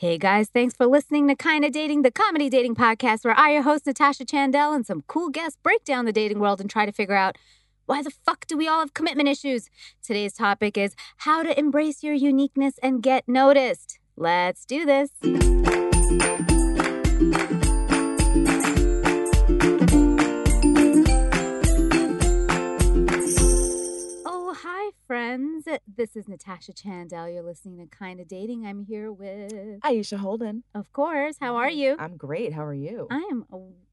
Hey guys, thanks for listening to Kinda Dating, the comedy dating podcast where I, your host, Natasha Chandel, and some cool guests break down the dating world and try to figure out why the fuck do we all have commitment issues? Today's topic is how to embrace your uniqueness and get noticed. Let's do this. Friends. This is Natasha Chandel. You're listening to Kinda Dating. I'm here with, Aisha Holden. of course. How are you? I'm great. How are you? I am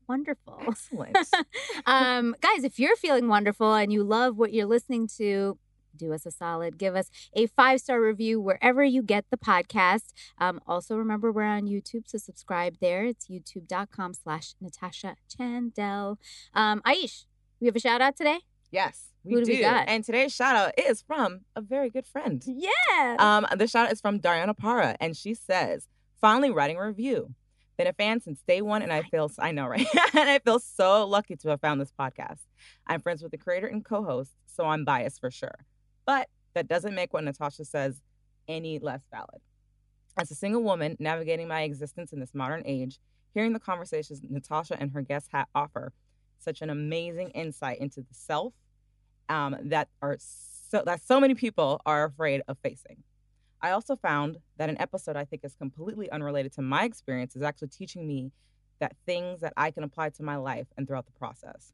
wonderful. Excellent. um, guys, if you're feeling wonderful and you love what you're listening to, do us a solid. Give us a five star review wherever you get the podcast. Um, also, remember we're on YouTube, so subscribe there. It's youtube.com slash Natasha Chandel. Um, Aish, we have a shout out today? Yes, we Who do do. we? And today's shout out is from a very good friend. Yeah. Um, the shout out is from Diana Para, and she says, "Finally writing a review. Been a fan since day one, and I feel I know, right? and I feel so lucky to have found this podcast. I'm friends with the creator and co-host, so I'm biased for sure. But that doesn't make what Natasha says any less valid. As a single woman navigating my existence in this modern age, hearing the conversations Natasha and her guests ha- offer such an amazing insight into the self um, that are so that so many people are afraid of facing. I also found that an episode I think is completely unrelated to my experience is actually teaching me that things that I can apply to my life and throughout the process.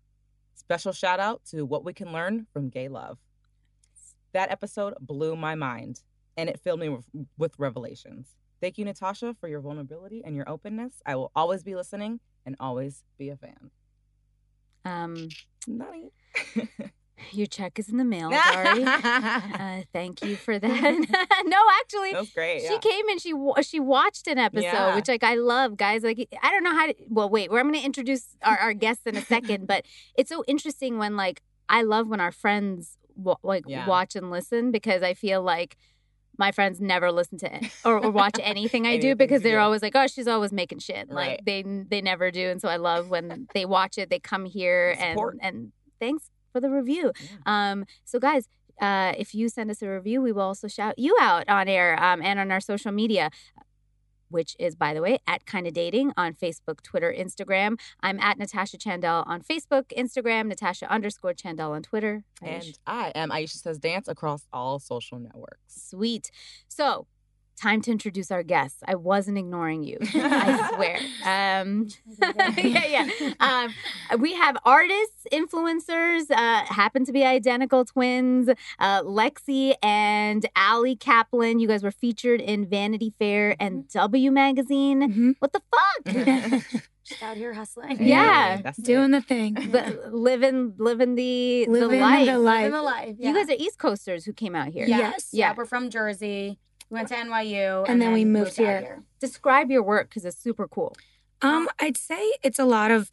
Special shout out to what we can learn from gay love. That episode blew my mind and it filled me with, with revelations. Thank you, Natasha, for your vulnerability and your openness. I will always be listening and always be a fan. Um, your check is in the mail, Dari. uh, thank you for that. no, actually, That was great. She yeah. came and she she watched an episode, Yeah. which like I love, guys. Like I don't know how to. Well, wait, we're I'm going to introduce our, our guests in a second, but it's so interesting when like I love when our friends wa- like Yeah. watch and listen because I feel like my friends never listen to it or, or watch anything I do because they're always like, oh, she's always making shit. Like Right. they they never do, and so I love when they watch it. They come here and Support. and thanks for the review. Um, so guys, uh, if you send us a review, we will also shout you out on air um, and on our social media, which is, by the way, at Kinda Dating on Facebook, Twitter, Instagram. I'm at Natasha Chandel on Facebook, Instagram, Natasha underscore Chandel on Twitter. And I am Aisha Says Dance across all social networks. Sweet. So, time to introduce our guests. I wasn't ignoring you. I swear. Um, yeah, yeah. Um, we have artists, influencers, uh, happen to be identical twins, uh, Lexi and Allie Kaplan. You guys were featured in Vanity Fair and W Magazine. Mhm. What the fuck? Just out here hustling. Yeah. that's it. Doing the thing. Li- living, living the Living the life. the life. Living the life. You guys are East Coasters who came out here. yeah. Yes. yeah. Yeah. We're from Jersey. We went to NYU. And then we moved out here. Describe your work because it's super cool. Um, I'd say it's a lot of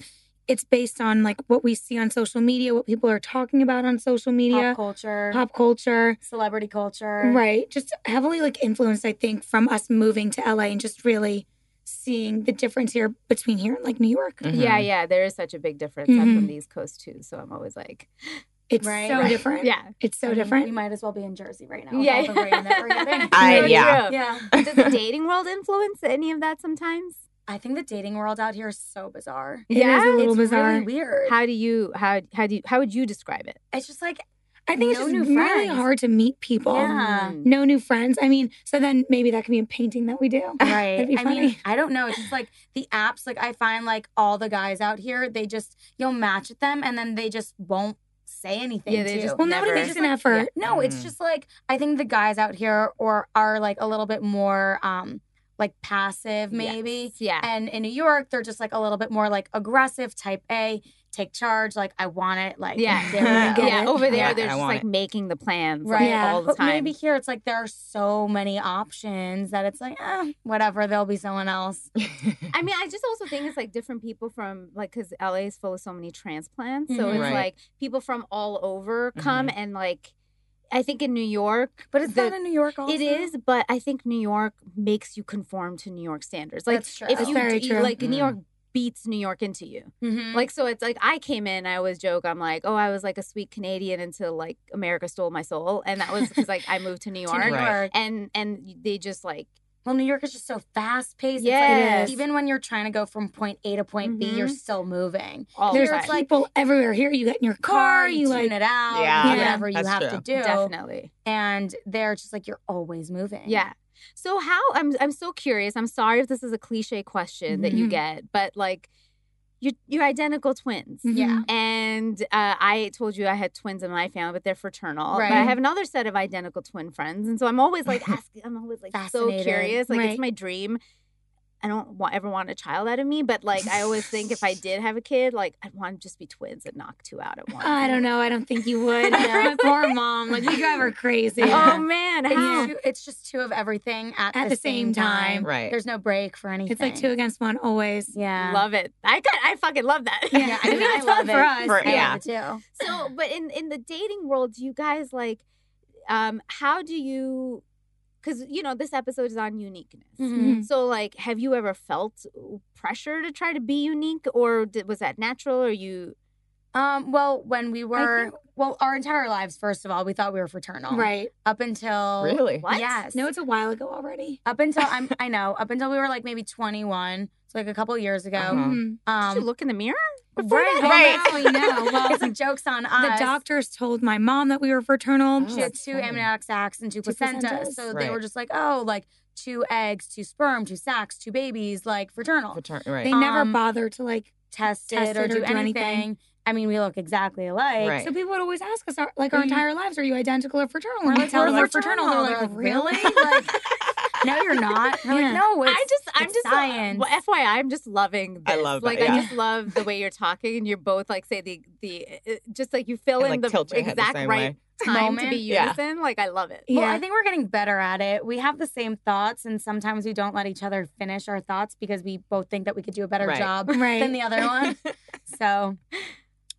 it's based on like what we see on social media, what people are talking about on social media, Pop culture, pop culture. celebrity culture. Right. Just heavily like influenced, I think, from us moving to LA and just really seeing the difference here between here and like New York. Mhm. Yeah, yeah. There is such a big difference. I'm from the East Coast too, so I'm always like, It's Right, so right. different. yeah. It's so I mean, different. We might as well be in Jersey right now. Yeah. the rain that we're getting. I- yeah. yeah. Does the dating world influence any of that sometimes? I think the dating world out here is so bizarre. It is a little it's bizarre. really weird. How do you how how do you how would you describe it? it's just like I think no it's new just really friends. hard to meet people. Yeah. Mm. No new friends. I mean, so then maybe that could be a painting that we do. right. That'd be I mean. I don't know. It's just like the apps. Like I find like all the guys out here, they just you'll match with them and then they just won't say anything. Yeah, they to just you. Well, nobody makes an effort. No, it's Mm. just like I think the guys out here or are like a little bit more um like passive maybe. Yes, Yeah. And in New York, they're just like a little bit more like aggressive, type A, take charge, like I want it, like yeah. there we go. yeah. Over there, Yeah, they're just like it. making the plans Right. like, Yeah. all the But time. maybe here it's like there are so many options that it's like, eh, whatever, there'll be someone else. I mean, I just also think it's like different people from like because LA is full of so many transplants, so Mhm. it's Right. like people from all over come and like. I think in New York, But it's the- not in New York also. It is, but I think New York makes you conform to New York standards. Like That's true. if That's you very do- true. like New Mm. York beats New York into you. Mhm. Like so it's like I came in, I always joke, I'm like, oh, I was like a sweet Canadian until like America stole my soul. And that was because like I moved to New To York. New Right. York. And and they just like Well, New York is just so fast paced. Yes. It's like, even when you're trying to go from point A to point B, you're Mhm. still moving. All There's the it's like- people everywhere. Here, you get in your car, you tune like it out, Yeah. do Yeah. whatever you That's have true. to do. definitely. And they're just like, you're always moving. Yeah. So how I'm I'm so curious. I'm sorry if this is a cliche question that you Mhm. get, but like you're, you're identical twins. Mhm. Yeah. And uh, I told you I had twins in my family, but they're fraternal. But I have another set of identical twin friends, and so I'm always like asking. I'm always like so curious. Like Right. it's my dream. I don't want, ever want a child out of me, but like I always think if I did have a kid, like I'd want to just be twins and knock two out at once. I don't know. I don't think you would. My poor mom. Like, you drive her crazy. Oh man, It's, how? two, it's just two of everything at, At the, the same time. Right. There's no break for anything. It's like two against one always. Yeah. Love it. I got. I fucking love that. Yeah, I mean, I love fun for us. For- I yeah. love it too. so but in in the dating world do you guys like um how do you because you know this episode is on uniqueness Mhm. so like have you ever felt pressure to try to be unique or did, was that natural or you Um, well, when we were, think- well, our entire lives, first of all, we thought we were fraternal. Right. Up until Really? what Yes. No, it's a while ago already. up until I'm I know up until we were like maybe 21, so like a couple years ago. Uh-huh. Mhm. did Um, you look in the mirror before right, that? Right. Well, now we know. Well, it's like jokes on us. the doctors told my mom that we were fraternal. Oh. She had two funny. amniotic sacs and two, Two placentas, placentas. so they were just like, oh, like two eggs, two sperm, two sacs, two babies, like fraternal. Frater- right. They never Um, bother to like. Test it Test or it or do do anything. anything. I mean, we look exactly alike. Right. So people would always ask us, our, like our Are you- entire lives, are you identical or fraternal? We're like, we're we're fraternal, they're like, fraternal. Really? like, No, you're not. We're like, no, it's, I just, I'm it's just, uh, science. well, FYI, I'm just loving this. I love that, Like, yeah. I just love the way you're talking, and you're both like, say the the, uh, just like you fill And, in like, the tilt your head the exact right way. time to Moment. be Yeah. unison. Like, I love it. Well, Yeah. I think we're getting better at it. We have the same thoughts, and sometimes we don't let each other finish our thoughts because we both think that we could do a better Right. job Right. than the other one. So,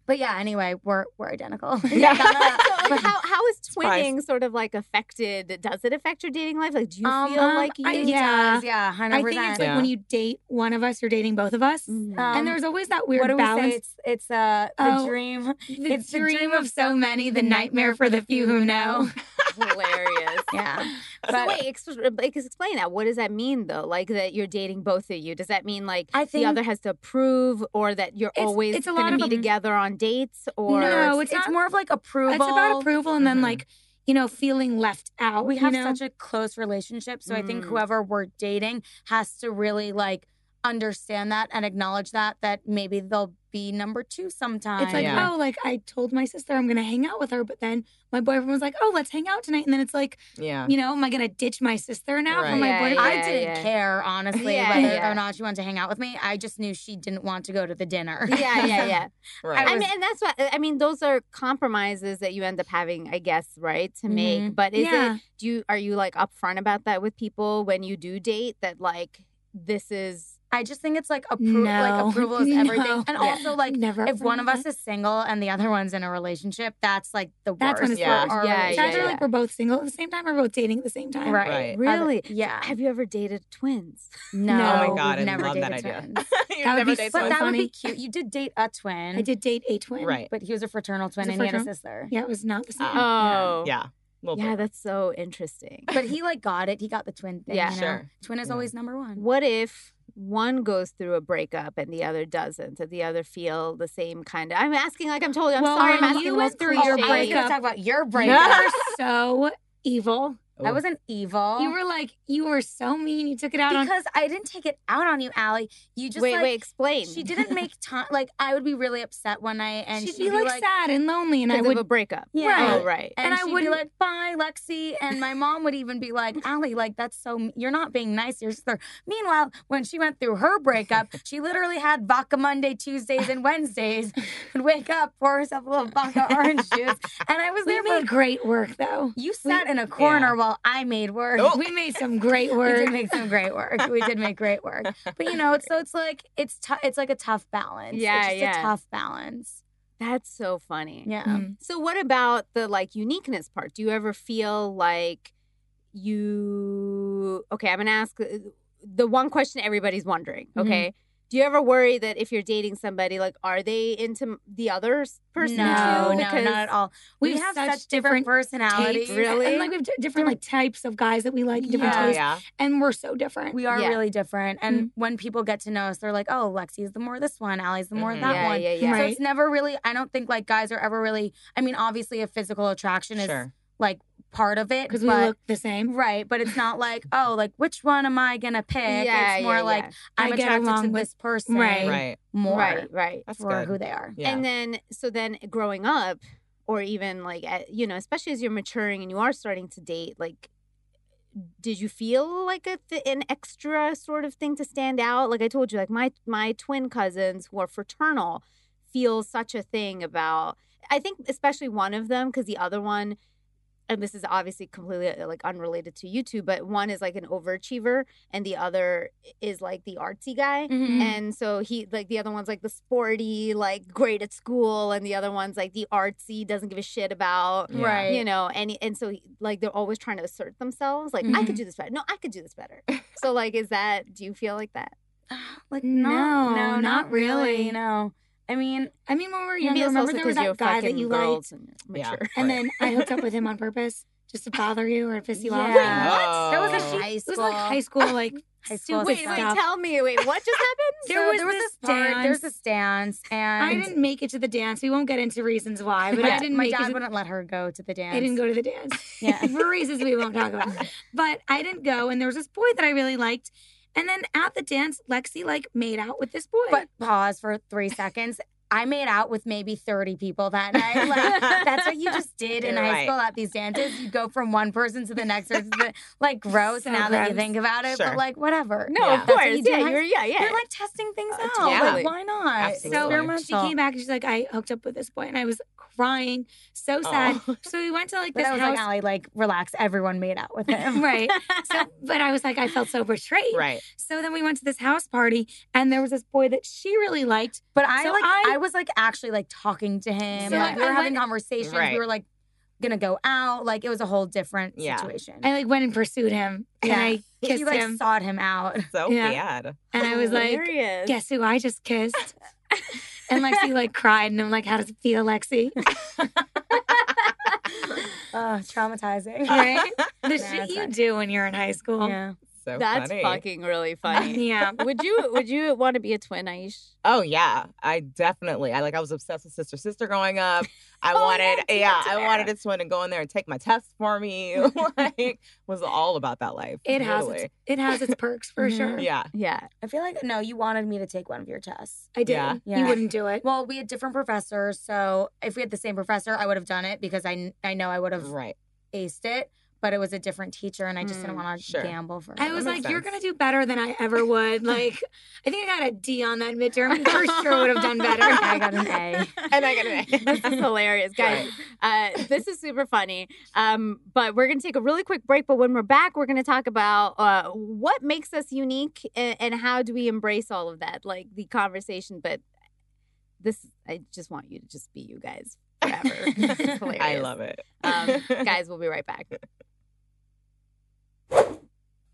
but yeah. Anyway, we're we're identical. Yeah. so, like, how how is Surprise. twinning sort of like affected? Does it affect your dating life? Like, do you Um, feel um, like you? I- Yeah. does, yeah, hundred percent. I think it's like Yeah. when you date one of us, you're dating both of us. Um, and there's always that weird what do we balance. say? It's it's uh, the Oh, dream. the it's the dream dream of so many, the nightmare for the few who know. hilarious. Yeah. So But- wait, ex- like, explain that. What does that mean, though? Like that you're dating both of you. Does that mean like I the other has to approve, or that you're It's- always it's a going lot to of be a- together on dates? Or No, it's, it's it's not- more of like approval. It's about approval and then Mhm. like, you know, feeling left out. we you have know? such a close relationship so i think Mm. whoever we're dating has to really like understand that and acknowledge that that maybe they'll be number two sometime It's like, Yeah. oh, like I told my sister I'm gonna hang out with her, but then my boyfriend was like, oh, let's hang out tonight. And then it's like, Yeah. you know, am I gonna ditch my sister now Right. for my Yeah, boyfriend? I didn't yeah. care honestly Yeah, whether yeah. or not she wanted to hang out with me. I just knew she didn't want to go to the dinner. yeah, yeah, yeah. Right. I was- mean, and that's what I mean. Those are compromises that you end up having, I guess, right, to make. Mhm. But is Yeah. it? Do you are you like upfront about that with people when you do date? That like this is I just think it's like appro- like No. approval is everything. No. And also like never. if one of us is single and the other one's in a relationship, that's like the That's worst. when it's Yeah. worse. Our Yeah, It's yeah, either yeah. like we're both single at the same time or both dating at the same time. Right. Right. really. Other- yeah. Have you ever dated twins? No. No. Oh my god, I never love that dated idea. twins. You That would never be date so But someone- that would be cute. You did date a twin. I did date a twin. Right. But he was a fraternal twin a and he had a sister. Yeah, it was not the same. Oh, Yeah. Little yeah. bit. That's so interesting. But he like got it. He got the twin thing. Yeah. you know? Sure. Twin is Yeah. always number one. What if one goes through a breakup and the other doesn't? and the other feel the same kind of? I'm asking like I'm totally. I'm Well, sorry. I'm asking you the went most through your I was breakup- gonna talk about your You breakup. were so evil. I Oh. wasn't evil. You were like, you were so mean. You took it out on. because I didn't take it out on you, Allie. You just wait, like, wait. Explain. She didn't make time. Like I would be really upset one night, and she'd she'd, be like, sad and lonely, and I would of a breakup. Yeah. Oh, right. And, And I she'd be like, "Bye, Lexi," and my mom would even be like, "Allie, like that's so you're not being nice to your sister." Meanwhile, when she went through her breakup, she literally had vodka Monday, Tuesdays, and Wednesdays. Would wake up, pour herself a little vodka orange juice, and I was we there made for. great work though. You sat in a corner Yeah. while I made work. Oh. We made some great work. We did make some great work. We did make great work. But you know, it's so it's like it's tou- it's like a tough balance. Yeah, it's just yeah. a tough balance. That's so funny. Yeah. Mm. So what about the like uniqueness part? Do you ever feel like you okay, I'm going to ask uh, the one question everybody's wondering, Mhm. okay? Do you ever worry that if you're dating somebody, like, are they into the other person no, too? no, Because- not at all. We, We have have such, such different, different personalities. Tapes. Really? And like we have d- different like types of guys that we like, different Yeah. Oh, tastes, yeah. and we're so different. We are Yeah. really different. And Mm. when people get to know us, they're like, oh, Lexi's the more this one, Allie's the more Mhm. that yeah, one. yeah, yeah. Right. So it's never really, I don't think like guys are ever really, I mean, obviously a physical attraction is like part of it. because we look the same. Right, but it's not like, oh, like which one am I gonna pick? Yeah, it's more yeah, like yeah. I'm I attracted to with- this person Right. Right. more right, right. That's for good. who they are. Yeah. And then, so then growing up, or even like, at, you know, especially as you're maturing and you are starting to date, like, did you feel like a th- an extra sort of thing to stand out? Like I told you, like my my twin cousins who are fraternal feel such a thing about. I think especially one of them because the other one, and this is obviously completely uh, like unrelated to you two, but one is like an overachiever and the other is like the artsy guy. Mhm. And so he like the other one's like the sporty, like great at school, and the other one's like the artsy, doesn't give a shit about Yeah. Right. you know, and and so like they're always trying to assert themselves. Like I could Mhm. do this better. No, I could do this better. so like, is that? Do you feel like that? like No, not, no, not not really. really. No, I mean, I mean, when we were Maybe younger, remember there was you're that guy that you liked, and Yeah. and Right. then I hooked up with him on purpose just to bother you or piss you off. Yeah. What? That was a Oh. high It school. was like high school, like High school wait, stuff. wait, tell me. Wait, what just happened? There So was there was this this part. There's dance. this dance, and I didn't make it to the dance. We won't get into reasons why, but my, I didn't my make dad it. wouldn't let her go to the dance. I didn't go to the dance. Yeah. for reasons we won't talk about. But I didn't go, and there was this boy that I really liked. And then at the dance, Lexi like made out with this boy. But pause for three seconds. I made out with maybe 30 people that night. Like, that's what you just did in You're high right. school at these dances. You go from one person to the next person. To the, like, gross So now that you think about it. Sure. But, like, whatever. No, Yeah. of That's what course. you do Yeah, high you're yeah, yeah. You're like testing things Uh, out. totally. Like, why not? Absolutely. so Experimental. she came back and she's like, I hooked up with this boy, and I was crying, so sad. Oh. So we went to like But this I was house. like, Allie, like, relax. Everyone made out with him. Right. So, but I was like, I felt so betrayed. Right. So then we went to this house party, and there was this boy that she really liked. But I So like I- I, was like actually like talking to him. So, like, like, we were having went- conversations. Right. We were like gonna go out. Like it was a whole different Yeah. situation. I like went and pursued him, Yeah. and I kissed she like him, sought him out. So Yeah. bad. and I was like, Hilarious. guess who I just kissed? and Lexi like cried, and I'm like, how does it feel, Lexi? Oh, traumatizing. Right? The Nah, shit you do when you're in high school. Yeah. So That's funny. fucking really funny. Yeah. would you would you want to be a twin, Aish? Oh yeah, I definitely. I like. I was obsessed with Sister Sister growing up. I Oh, wanted, yeah, yeah, I wanted a twin to go in there and take my test for me. like, was all about that life. It has its, it has its perks for Mhm. sure. Yeah. Yeah. I feel like no, you wanted me to take one of your tests. I did. Yeah. Yeah. You wouldn't do it. Well, we had different professors, so if we had the same professor, I would have done it because I I know I would have Right. aced it. But it was a different teacher, and I just didn't Mm, want to sure. gamble for. I was makes like, you're gonna do better than I ever would. Like, I think I got a D on that midterm. and For sure, would have done better. I got an A. And I got an A. this is hilarious, guys. Uh, this is super funny. Um, but we're gonna take a really quick break. But when we're back, we're gonna talk about uh, what makes us unique and, and how do we embrace all of that, like the conversation. But this, I just want you to just be you guys forever. This is hilarious. I love it. Um, guys, we'll be right back.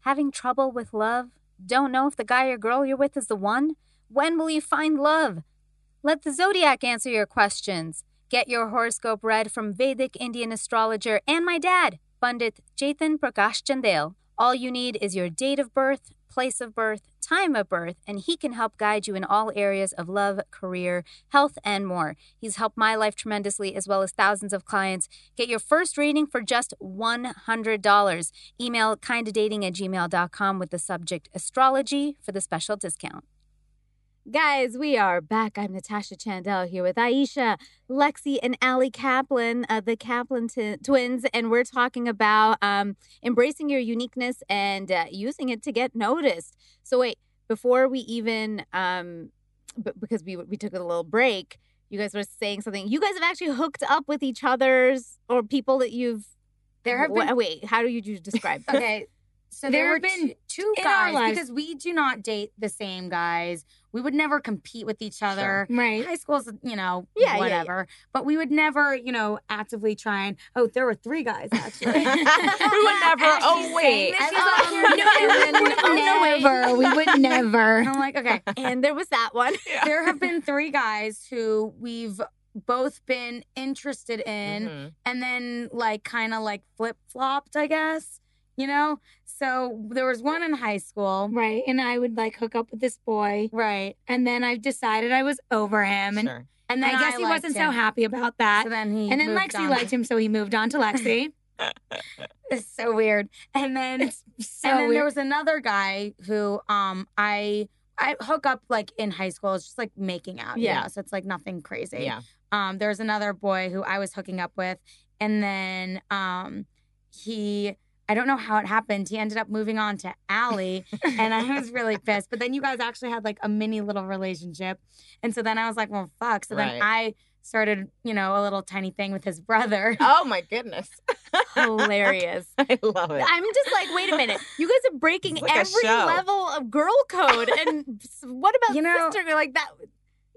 Having trouble with love? Don't know if the guy or girl you're with is the one? When will you find love? Let the zodiac answer your questions. Get your horoscope read from Vedic Indian astrologer and my dad, Pandit Jathan Prakash Chandel. All you need is your date of birth, place of birth, time of birth, and he can help guide you in all areas of love, career, health, and more. He's helped my life tremendously, as well as thousands of clients. Get your first reading for just $100. Email kindadating at gmail.com with the subject astrology for the special discount. Guys, we are back. I'm Natasha Chandel here with Aisha, Lexi, and Allie Kaplan, uh, the Kaplan t- twins, and we're talking about um, embracing your uniqueness and uh, using it to get noticed. So wait, before we even, um, b- because we we took a little break, you guys were saying something. You guys have actually hooked up with each other's or people that you've. There have been wait, how do you describe? okay. so there, There have been two, two in our guys because we do not date the same guys. We would never compete with each other. Right. High school's, you know, Yeah, yeah, yeah. whatever. But we would never, you know, actively try and. Oh, there were three guys actually. we would never. As Oh wait. And, she's no, "You're and doing then- it." oh, no, wait. never. We would never. And I'm like, okay. and there was that one. there have been three guys who we've both been interested in Mhm. and then like kind of like flip flopped, I guess. You know? So there was one in high school. Right. And I would like hook up with this boy. Right. And then I decided I was over him. And Sure. And then I guess he wasn't him. so happy about that. So then he and then Lexi on. liked him, so he moved on to Lexi. It's so weird. And then so and then weird. there was another guy who um I I hook up like in high school. It's just like making out. Yeah. Yeah. So it's like nothing crazy. Yeah. Um, there's another boy who I was hooking up with, and then um, he, I don't know how it happened. He ended up moving on to Allie, and I was really pissed. But then you guys actually had like a mini little relationship, and so then I was like, well, fuck. So then I started, you know, a little tiny thing with his brother. Oh my goodness. Hilarious. I love it. I'm just like, wait a minute. You guys are breaking like every level of girl code. And what about You know- sister? Like that.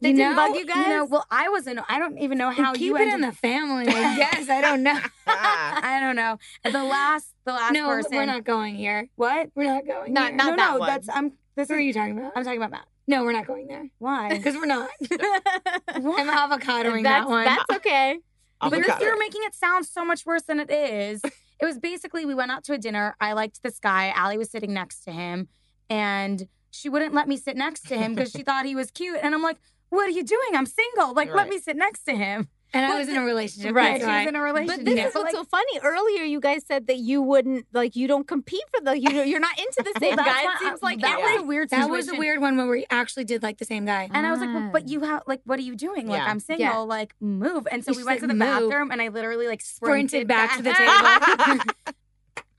That You didn't know- bug you guys? You know, well, I wasn't. I don't even know how keep you it ended. in the family. I guess I don't know. I don't know. The last, the last no, person. we're not going here. What? We're not going. Not- here. not no, that no. one. That's I'm. This Who are you talking about? I'm talking about Matt. No, we're not going there Why? because we're not. I'm avocadoing that one. that's okay. But you're, you're making it sound so much worse than it is. It was basically we went out to a dinner. I liked this guy. Allie was sitting next to him, and she wouldn't let me sit next to him because she thought he was cute. And I'm like, "What are you doing? I'm single. Like, let me sit next to him." and I was in a relationship. Right. That's She why. was in a relationship. But this is But, what's so funny. Earlier, you guys said that you wouldn't, like, you don't compete for the, you know, you're not into the same guy. It seems like that every was a weird. Situation. That was a weird one where we actually did like the same guy. And I was like, well, Ah. but you have like, what are you doing? Like, Yeah. I'm single. Yeah. Like, move. And so She's we went to the "Move." bathroom, and I literally like Sprinted sprinted, back to the table.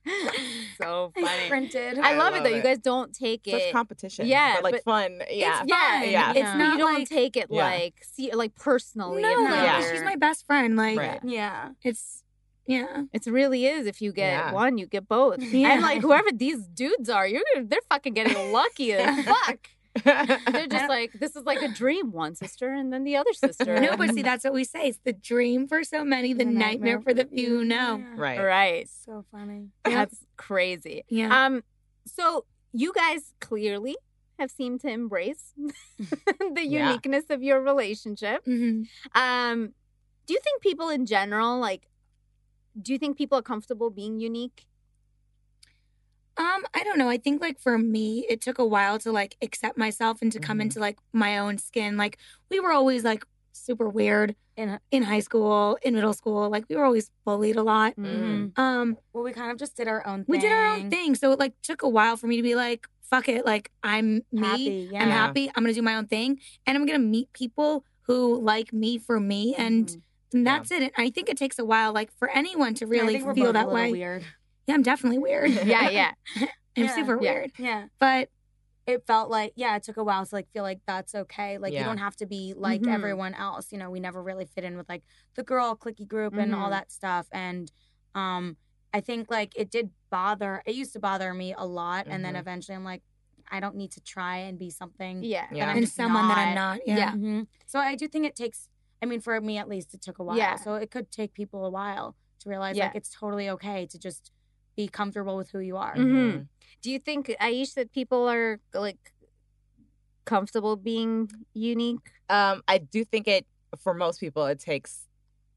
so I funny. sprinted. I I love it love though. You guys don't take Such it. competition. Yeah, But like but fun. Yeah. It's, yeah, fun. Yeah. It's Yeah. not. You don't like- take it Yeah. like see like personally. no, like, Yeah. she's my best friend. Like Right. yeah. it's yeah. It really is. If you get Yeah. one, you get both. Yeah. And like whoever these dudes are, you're they're fucking getting lucky as fuck. They're just like this is like a dream. One sister and then the other sister. No, but see, that's what we say. It's the dream for so many, the, nightmare, for the few who know. right. right. So funny. That's crazy. Yeah. Um. So you guys clearly have seemed to embrace the Yeah. uniqueness of your relationship. Mhm. Um. Do you think people in general like? Do you think people are comfortable being unique? Um, I don't know. I think like for me, it took a while to like accept myself and to come Mhm. into like my own skin. Like we were always like super weird In in high school, in middle school. Like we were always bullied a lot. Mhm. Um, Well, we kind of just did our own thing. we did our own thing, so it like took a while for me to be like, fuck it. Like I'm me. Happy, yeah. I'm happy. I'm gonna do my own thing, and I'm gonna meet people who like me for me, and, Mhm. and that's it. And I think it takes a while, like for anyone to really feel that a way. Weird. Yeah, I'm definitely weird. Yeah, yeah. I'm Yeah. super Yeah. weird, Yeah. but It felt like yeah, it took a while to like feel like that's okay. Like you don't have to be like Mhm. everyone else. You know, we never really fit in with like the girl clicky group and all Mhm. that stuff. And um, I think like it did bother. It used to bother me a lot, and then Mhm. eventually I'm like, I don't need to try and be something. Yeah. Yeah. I'm and just someone that I'm not. not. Yeah. Yeah. Mhm. So I do think it takes. I mean, for me at least, it took a while. Yeah. So it could take people a while to realize Yeah. like it's totally okay to just be comfortable with who you are. Mhm. Do you think Aish that people are like comfortable being unique? Um, I do think it for most people it takes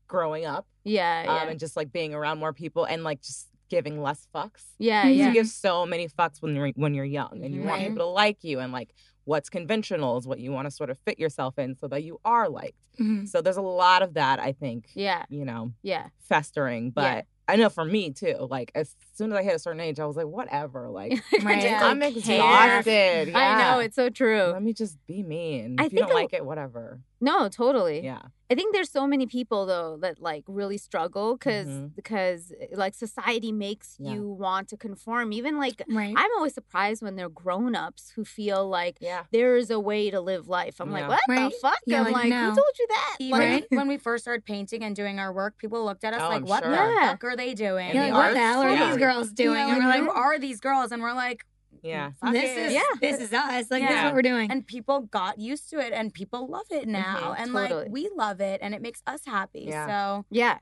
growing up Yeah, um, yeah, and just like being around more people and like just giving less fucks. yeah, yeah. You give so many fucks when you're when you're young and you want people to like you and like what's conventional is what you want to sort of fit yourself in so that you are liked. Mhm. So there's a lot of that I think, yeah, you know, yeah. festering. But Yeah. I know for me too, like as soon as I hit a certain age, I was like, whatever. Like Right. Just I'm exhausted. I know it's so true. Let me just be me. And I if you don't like it, whatever. No, totally. Yeah. I think there's so many people though that like really struggle because Mhm. because like society makes Yeah. you want to conform. Even like Right. I'm always surprised when they're grown-ups who feel like Yeah. there is a way to live life. I'm Yeah. like, what Right. the fuck? Yeah, I'm like, like, no. who told you that? Even Like, Right. when we first started painting and doing our work, people looked at us Oh, like, I'm "What sure. the Yeah. fuck are they doing?" And You're the like, what arts, the hell are yeah. these girls doing? Yeah, and we're like, like, who are these girls? And we're like, Yeah. this it. is Yeah. this is us. Like this is what we're doing. and people got used to it and people love it now Mhm, and totally. like we love it and it makes us happy Yeah. so yeah.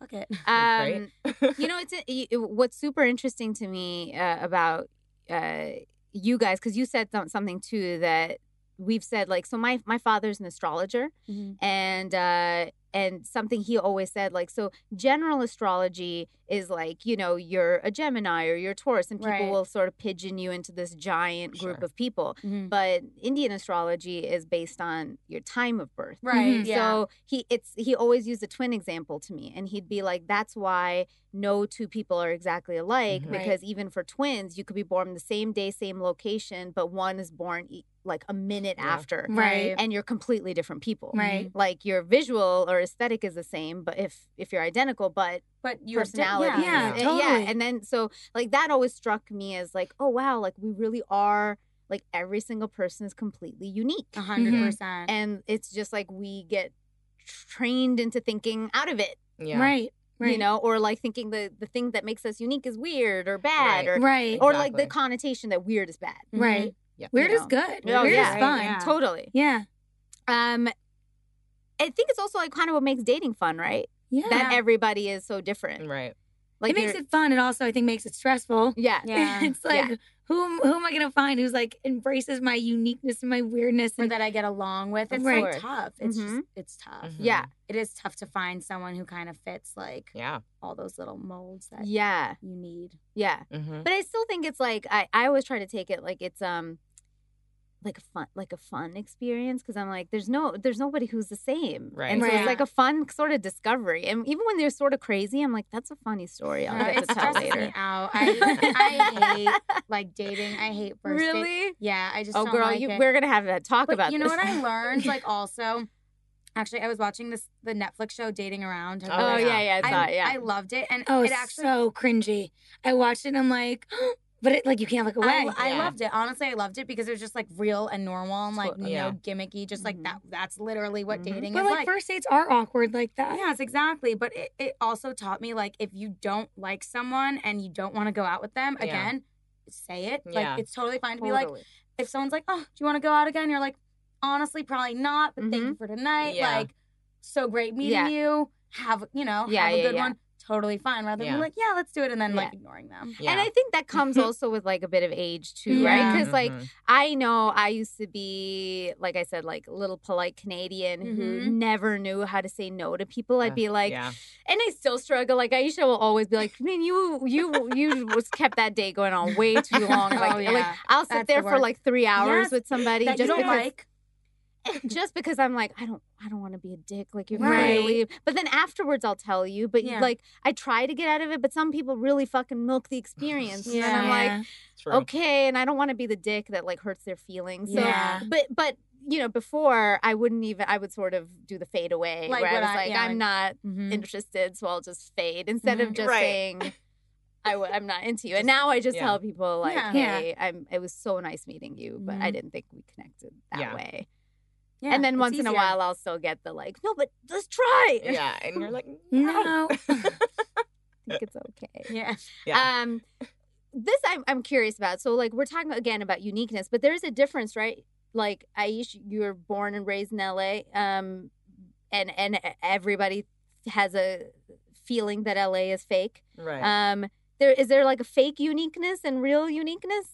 fuck it Um, you know, it's it- it- what's super interesting to me uh, about uh, you guys because you said some- something too that we've said like so my my father's an astrologer and uh and something he always said like so general astrology is like you know you're a gemini or you're a taurus and people Right. will sort of pigeon you into this giant group Sure. of people Mhm. but indian astrology is based on your time of birth right Mhm. yeah so he it's he always used a twin example to me and he'd be like that's why no two people are exactly alike Mhm. Right. because even for twins you could be born the same day same location but one is born e- like a minute Yeah. after Right. and you're completely different people Right. like your visual or aesthetic is the same but if if you're identical but but your personality Yeah, is- totally. yeah and then so like that always struck me as like oh wow like we really are like every single person is completely unique a 100 Mhm. percent and it's just like we get trained into thinking out of it yeah. Right. Right. you know or like thinking the the thing that makes us unique is weird or bad Right. or Right. or like the connotation that weird is bad Right. Yeah. Weird You is good. Oh, Weird yeah. is fun. Yeah. totally Yeah. um i think it's also like kind of what makes dating fun right Yeah. that everybody is so different Right. like it makes it fun. It also, I think, makes it stressful. yeah yeah it's like, who, who am I going to find who's like embraces my uniqueness and my weirdness? or And that I get along with. It's Right. so tough. It's Mhm. just it's tough. Mhm. yeah It is tough to find someone who kind of fits like Yeah. all those little molds that yeah you need. yeah Mm-hmm. but i still think it's like i i always try to take it like it's um like a fun like a fun experience because i'm like there's no there's nobody who's the same Right. and so Right. it's like a fun sort of discovery and even when they're sort of crazy i'm like that's a funny story i'll get to tell stresses later me out. I I hate like dating. I hate first date. really Yeah, I just oh don't girl like you, it. we're gonna have that talk But about you know this. what I learned? Like also, actually, I was watching this the Netflix show Dating Around. Oh Oh, yeah yeah i I, saw it yeah I loved it, and oh, it it's actually. so cringy. I watched it and I'm like, but it like you can't look away. I, I Yeah. loved it. Honestly, I loved it because it was just like real and normal and like Totally. Yeah. no gimmicky. Just like Mhm. that. That's literally what Mhm. dating but is like, like. first dates are awkward like that. Yes, exactly. But it, it also taught me like if you don't like someone and you don't want to go out with them Yeah. again, say it. Yeah. Like it's totally fine to be like, if someone's like, "Oh, do you want to go out again?" You're like, "Honestly, probably not, but thank you for tonight. Yeah. Like, so great meeting Yeah. you. Have you know, Yeah, have a yeah, good yeah. one. Totally fine. Rather Yeah. than like, yeah, let's do it, and then like ignoring them. Yeah. And I think that comes also with like a bit of age too, right? Because like Mhm. I know I used to be, like I said, like a little polite Canadian who Mhm. never knew how to say no to people. I'd be like, yeah. and I still struggle. Like Aisha will always be like, I mean, you you you was kept that day going on way too long. Like, Oh, yeah. like I'll sit That's there the for like three hours Yes, with somebody That just you don't because like. Just because I'm like, I don't I don't want to be a dick. Like you're Right. gonna leave. But then afterwards I'll tell you. But Yeah. like I try to get out of it, but some people really fucking milk the experience. And I'm like, True. okay, and I don't want to be the dick that like hurts their feelings. So Yeah. but but you know, before I wouldn't even I would sort of do the fade away Like where I was I- like, yeah, I'm not Mhm. interested, so I'll just fade instead of Mhm. just Right. saying I w- I'm not into you. And now I just yeah. tell people like, Yeah. hey, I'm it was so nice meeting you, but I Mhm. didn't think we connected that Yeah. way. Yeah, and then it's once in a while I'll still get the like, no, but let's try. Yeah. And you're like, No. I think it's okay. Yeah. Yeah. Um, this I'm I'm curious about. So like we're talking again about uniqueness, but there's a difference, right? Like Aish, you were born and raised in LA, um, and and everybody has a feeling that LA is fake. right. Um, there is there like a fake uniqueness and real uniqueness?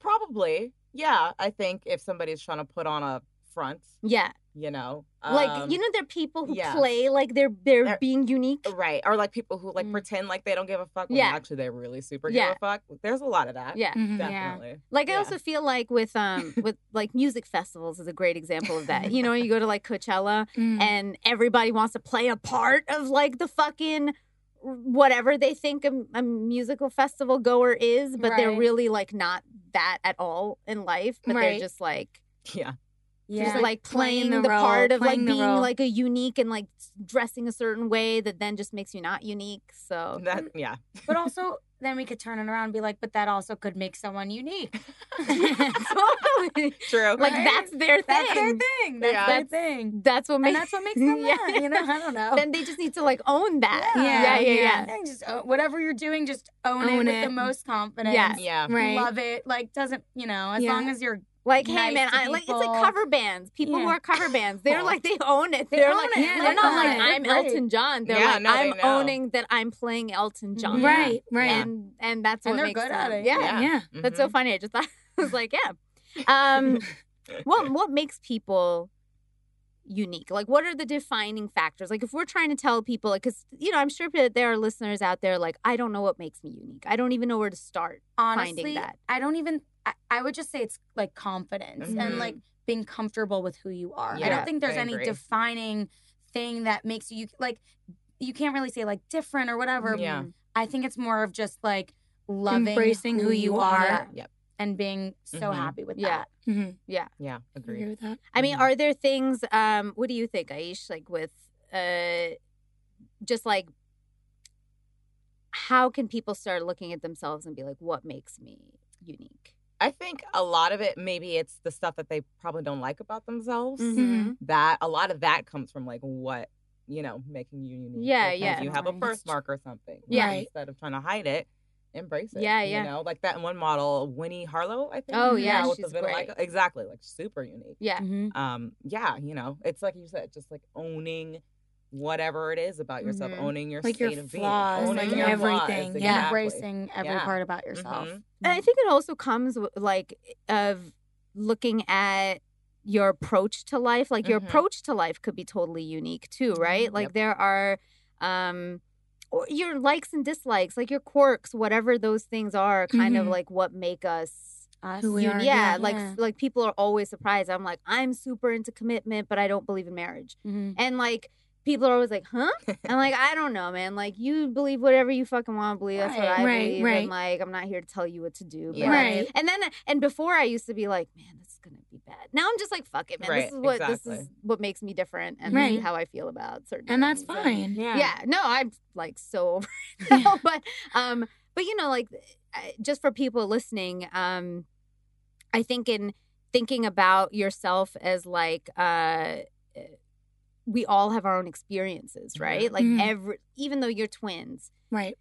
Probably. Yeah. I think if somebody's trying to put on a front, Yeah, you know, like um, you know, there are people who yeah. play like they're they're They're- being unique. Right. Or like people who like Mm. pretend like they don't give a fuck when Yeah. actually they really super Yeah. give a fuck. There's a lot of that. Yeah. Mhm. Definitely. Like I also feel like with um with like music festivals is a great example of that. You know, you go to like Coachella Mm. and everybody wants to play a part of like the fucking whatever they think a, a musical festival goer is, but they're really like not that at all in life. But they're just like Yeah. Yeah. Just like Playing playing, the the, role, part of like being role. like a unique and like dressing a certain way that then just makes you not unique. So That yeah. but also, then we could turn it around and be like, but that also could make someone unique. totally. True. Like Right? that's their thing. That's their thing. That's Yeah. their That's- thing. That's what And makes that's what makes them Yeah. mad. You know, I don't know. Then they just need to like own that. Yeah. yeah, yeah. Yeah. yeah. Yeah, just uh, whatever you're doing, just own, Own it with the most confidence. Yes. yeah. Right. Love it. Like doesn't you know? As Yeah. long as you're Like, hey man, I like it's like cover bands. People who are cover bands, they're like they own it. They They're own like it. Yeah, they're not they like own it. I'm They're. Elton John. They're Yeah, like no, I'm know. owning that I'm playing Elton John. Right, right. And and that's what And they're makes good them, at it. Yeah. Yeah. Yeah. That's so funny. I just thought I was like, yeah. Um what what makes people unique like what are the defining factors like if we're trying to tell people like because you know i'm sure that there are listeners out there like i don't know what makes me unique i don't even know where to start honestly, finding that. I don't even. I, I would just say it's like confidence and Mhm. like being comfortable with who you are. I don't think there's I any agree. defining thing that makes you like. You can't really say like different or whatever. Yeah. I think it's more of just like loving, Embracing who you are. Yep. and being so Mhm. happy with Yeah. that. Mm-hmm. Yeah. I agree Agreed. with that. i mean Mhm. are there things um what do you think aish like with uh just like how can people start looking at themselves and be like what makes me unique I think a lot of it, maybe it's the stuff that they probably don't like about themselves. Mhm. That a lot of that comes from like what you know making you unique. Yeah, Like, yeah. If you have a Right. birthmark or something, Yeah. like, Instead of trying to hide it, embrace it. Yeah, yeah. You know, like that one model, Winnie Harlow. I think. Oh, yeah, with she's the vitiligo. great. Exactly, like super unique. yeah Mm-hmm. Um, yeah, you know, it's like you said, just like owning whatever it is about yourself, Mhm. owning your Like your state of being, flaws, owning like your everything, Flaws. yeah. Exactly. Embracing every Yeah. part about yourself. Mhm. And I think it also comes w- like of looking at your approach to life. Like your Mhm. approach to life could be totally unique too, right? Like Yep. there are um or your likes and dislikes, like your quirks, whatever those things are, kind of Mhm. like what make us Us. Who we you- are, yeah, yeah. like Yeah. like people are always surprised. I'm like, I'm super into commitment, but I don't believe in marriage. Mhm. And like people are always like, huh? I'm like, I don't know, man. Like you believe whatever you fucking want to believe. That's what I Right, believe. right. And like I'm not here to tell you what to do. But Yeah. Right. and then and before I used to be like, man, this is gonna be bad. Now I'm just like, fuck it, man. Right, this is what this is what makes me different and Right. how I feel about certain things. And that's things. fine. Yeah. Yeah, no, I'm like so over it now. but um, but you know, like just for people listening, um, I think in thinking about yourself as like uh we all have our own experiences, right? Like Mhm. every even though you're twins, Right.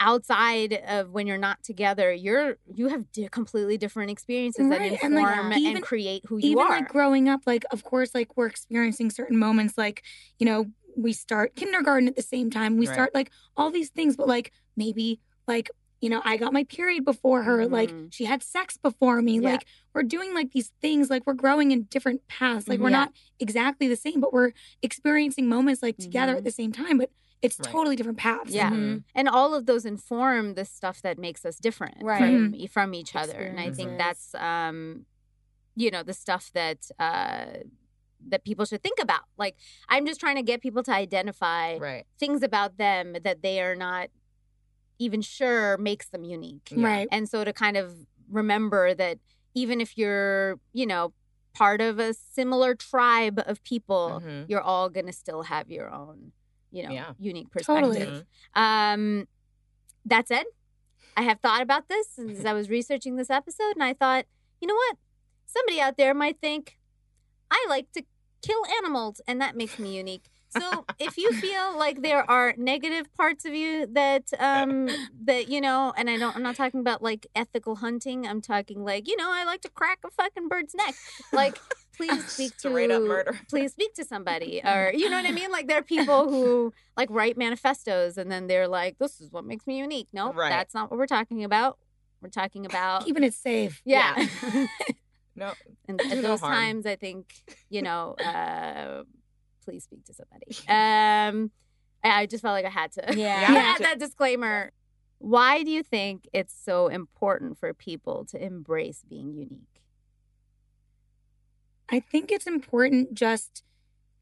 outside of when you're not together, you're you have di- completely different experiences that inform and, and, like, even- create who you even are. like growing up like of course like we're experiencing certain moments like you know we start kindergarten at the same time we Right. start like all these things but like maybe like you know i got my period before her like Mhm. she had sex before me Yeah. like we're doing like these things like we're growing in different paths like we're Yeah. not exactly the same but we're experiencing moments like together Mhm. at the same time but it's Right. totally different paths Yeah. Mhm. and all of those inform the stuff that makes us different Right. from e, from each other and i think that's um you know the stuff that uh that people should think about like i'm just trying to get people to identify Right. things about them that they are not even sure makes them unique Yeah. right and so to kind of remember that even if you're you know part of a similar tribe of people Mhm. you're all going to still have your own you know Yeah. unique perspective Totally. Um, that said, I have thought about this as I was researching this episode, and I thought, you know what? Somebody out there might think I like to kill animals, and that makes me unique. So if you feel like there are negative parts of you that um that you know, and I don't I'm not talking about like ethical hunting, I'm talking like, you know, I like to crack a fucking bird's neck. Like please speak to Straight up murder. please speak to somebody or you know what i mean like there are people who like write manifestos and then they're like this is what makes me unique no Right. that's not what we're talking about we're talking about keeping it safe yeah, No. and at no those harm. times i think you know uh please speak to somebody um i I just felt like i had to Yeah. add that disclaimer why do you think it's so important for people to embrace being unique I think it's important just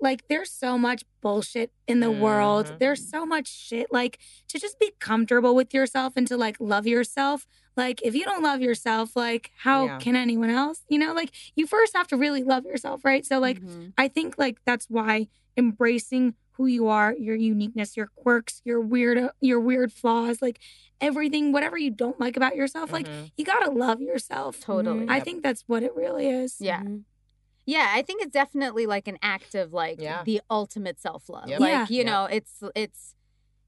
like there's so much bullshit in the world. Mhm. There's so much shit like to just be comfortable with yourself and to like love yourself. Like, if you don't love yourself, like, how Yeah. can anyone else? You know, like, you first have to really love yourself, right? So, like, Mhm. I think, like, that's why embracing who you are, your uniqueness, your quirks, your weird, your weird flaws, like everything, whatever you don't like about yourself, like, Mhm. you gotta love yourself. totally. I Yep. think that's what it really is. Yeah. Mhm. Yeah, I think it's definitely like an act of like Yeah. the ultimate self love. Yep. Like Yeah. you Yep. know, it's it's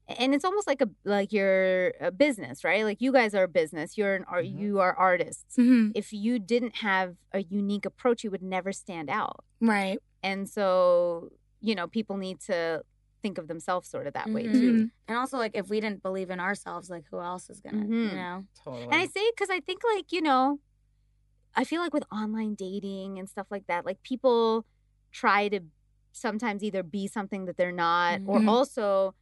and it's almost like a like you're a business, right? Like you guys are a business. You're an art. Mhm. You are artists. Mhm. If you didn't have a unique approach, you would never stand out. Right. And so you know, people need to think of themselves sort of that way Mhm. too. And also, like, if we didn't believe in ourselves, like, who else is gonna, you know? Totally. And I say because I think like you know, I feel like with online dating and stuff like that, like people try to sometimes either be something that they're not, or also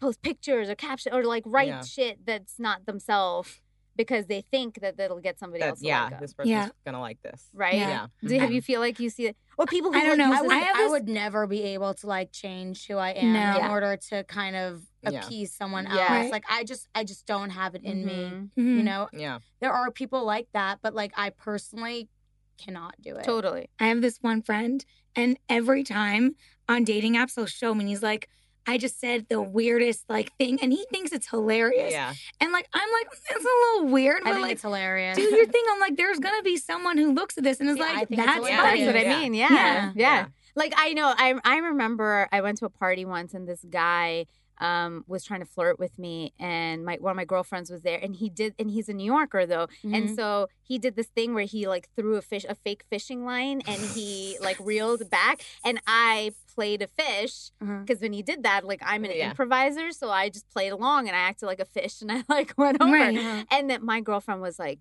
post pictures or caption or like write Yeah. shit that's not themselves because they think that that'll get somebody That- else. Yeah, like 'em, this person's Yeah. gonna like this. right. Yeah. Yeah. Do, have Mhm. you feel like you see it, or people who I don't know. I would, I have I would never be able to like change who I am No. in Yeah. order to kind of Yeah. appease someone Yeah. else. Right. Like I just, I just don't have it in me. Mhm. Mhm. You know, Yeah. there are people like that, but like I personally cannot do it. Totally. I have this one friend, and every time on dating apps, he'll show me, and he's like, I just said the weirdest like thing, and he thinks it's hilarious. Yeah. And like, I'm like, it's a little weird, I but think like, it's hilarious. do your thing. I'm like, there's gonna be someone who looks at this and is Yeah, like, that's funny. That's what I Yeah. mean. Yeah. Yeah. yeah. Like I know I I remember I went to a party once and this guy um was trying to flirt with me and my one of my girlfriends was there and he did and he's a New Yorker though and Mhm. so he did this thing where he like threw a fish a fake fishing line and he like reeled back and I played a fish Uh-huh. because when he did that like I'm an Yeah. improviser so I just played along and I acted like a fish and I like went over Right. Uh-huh. and that my girlfriend was like,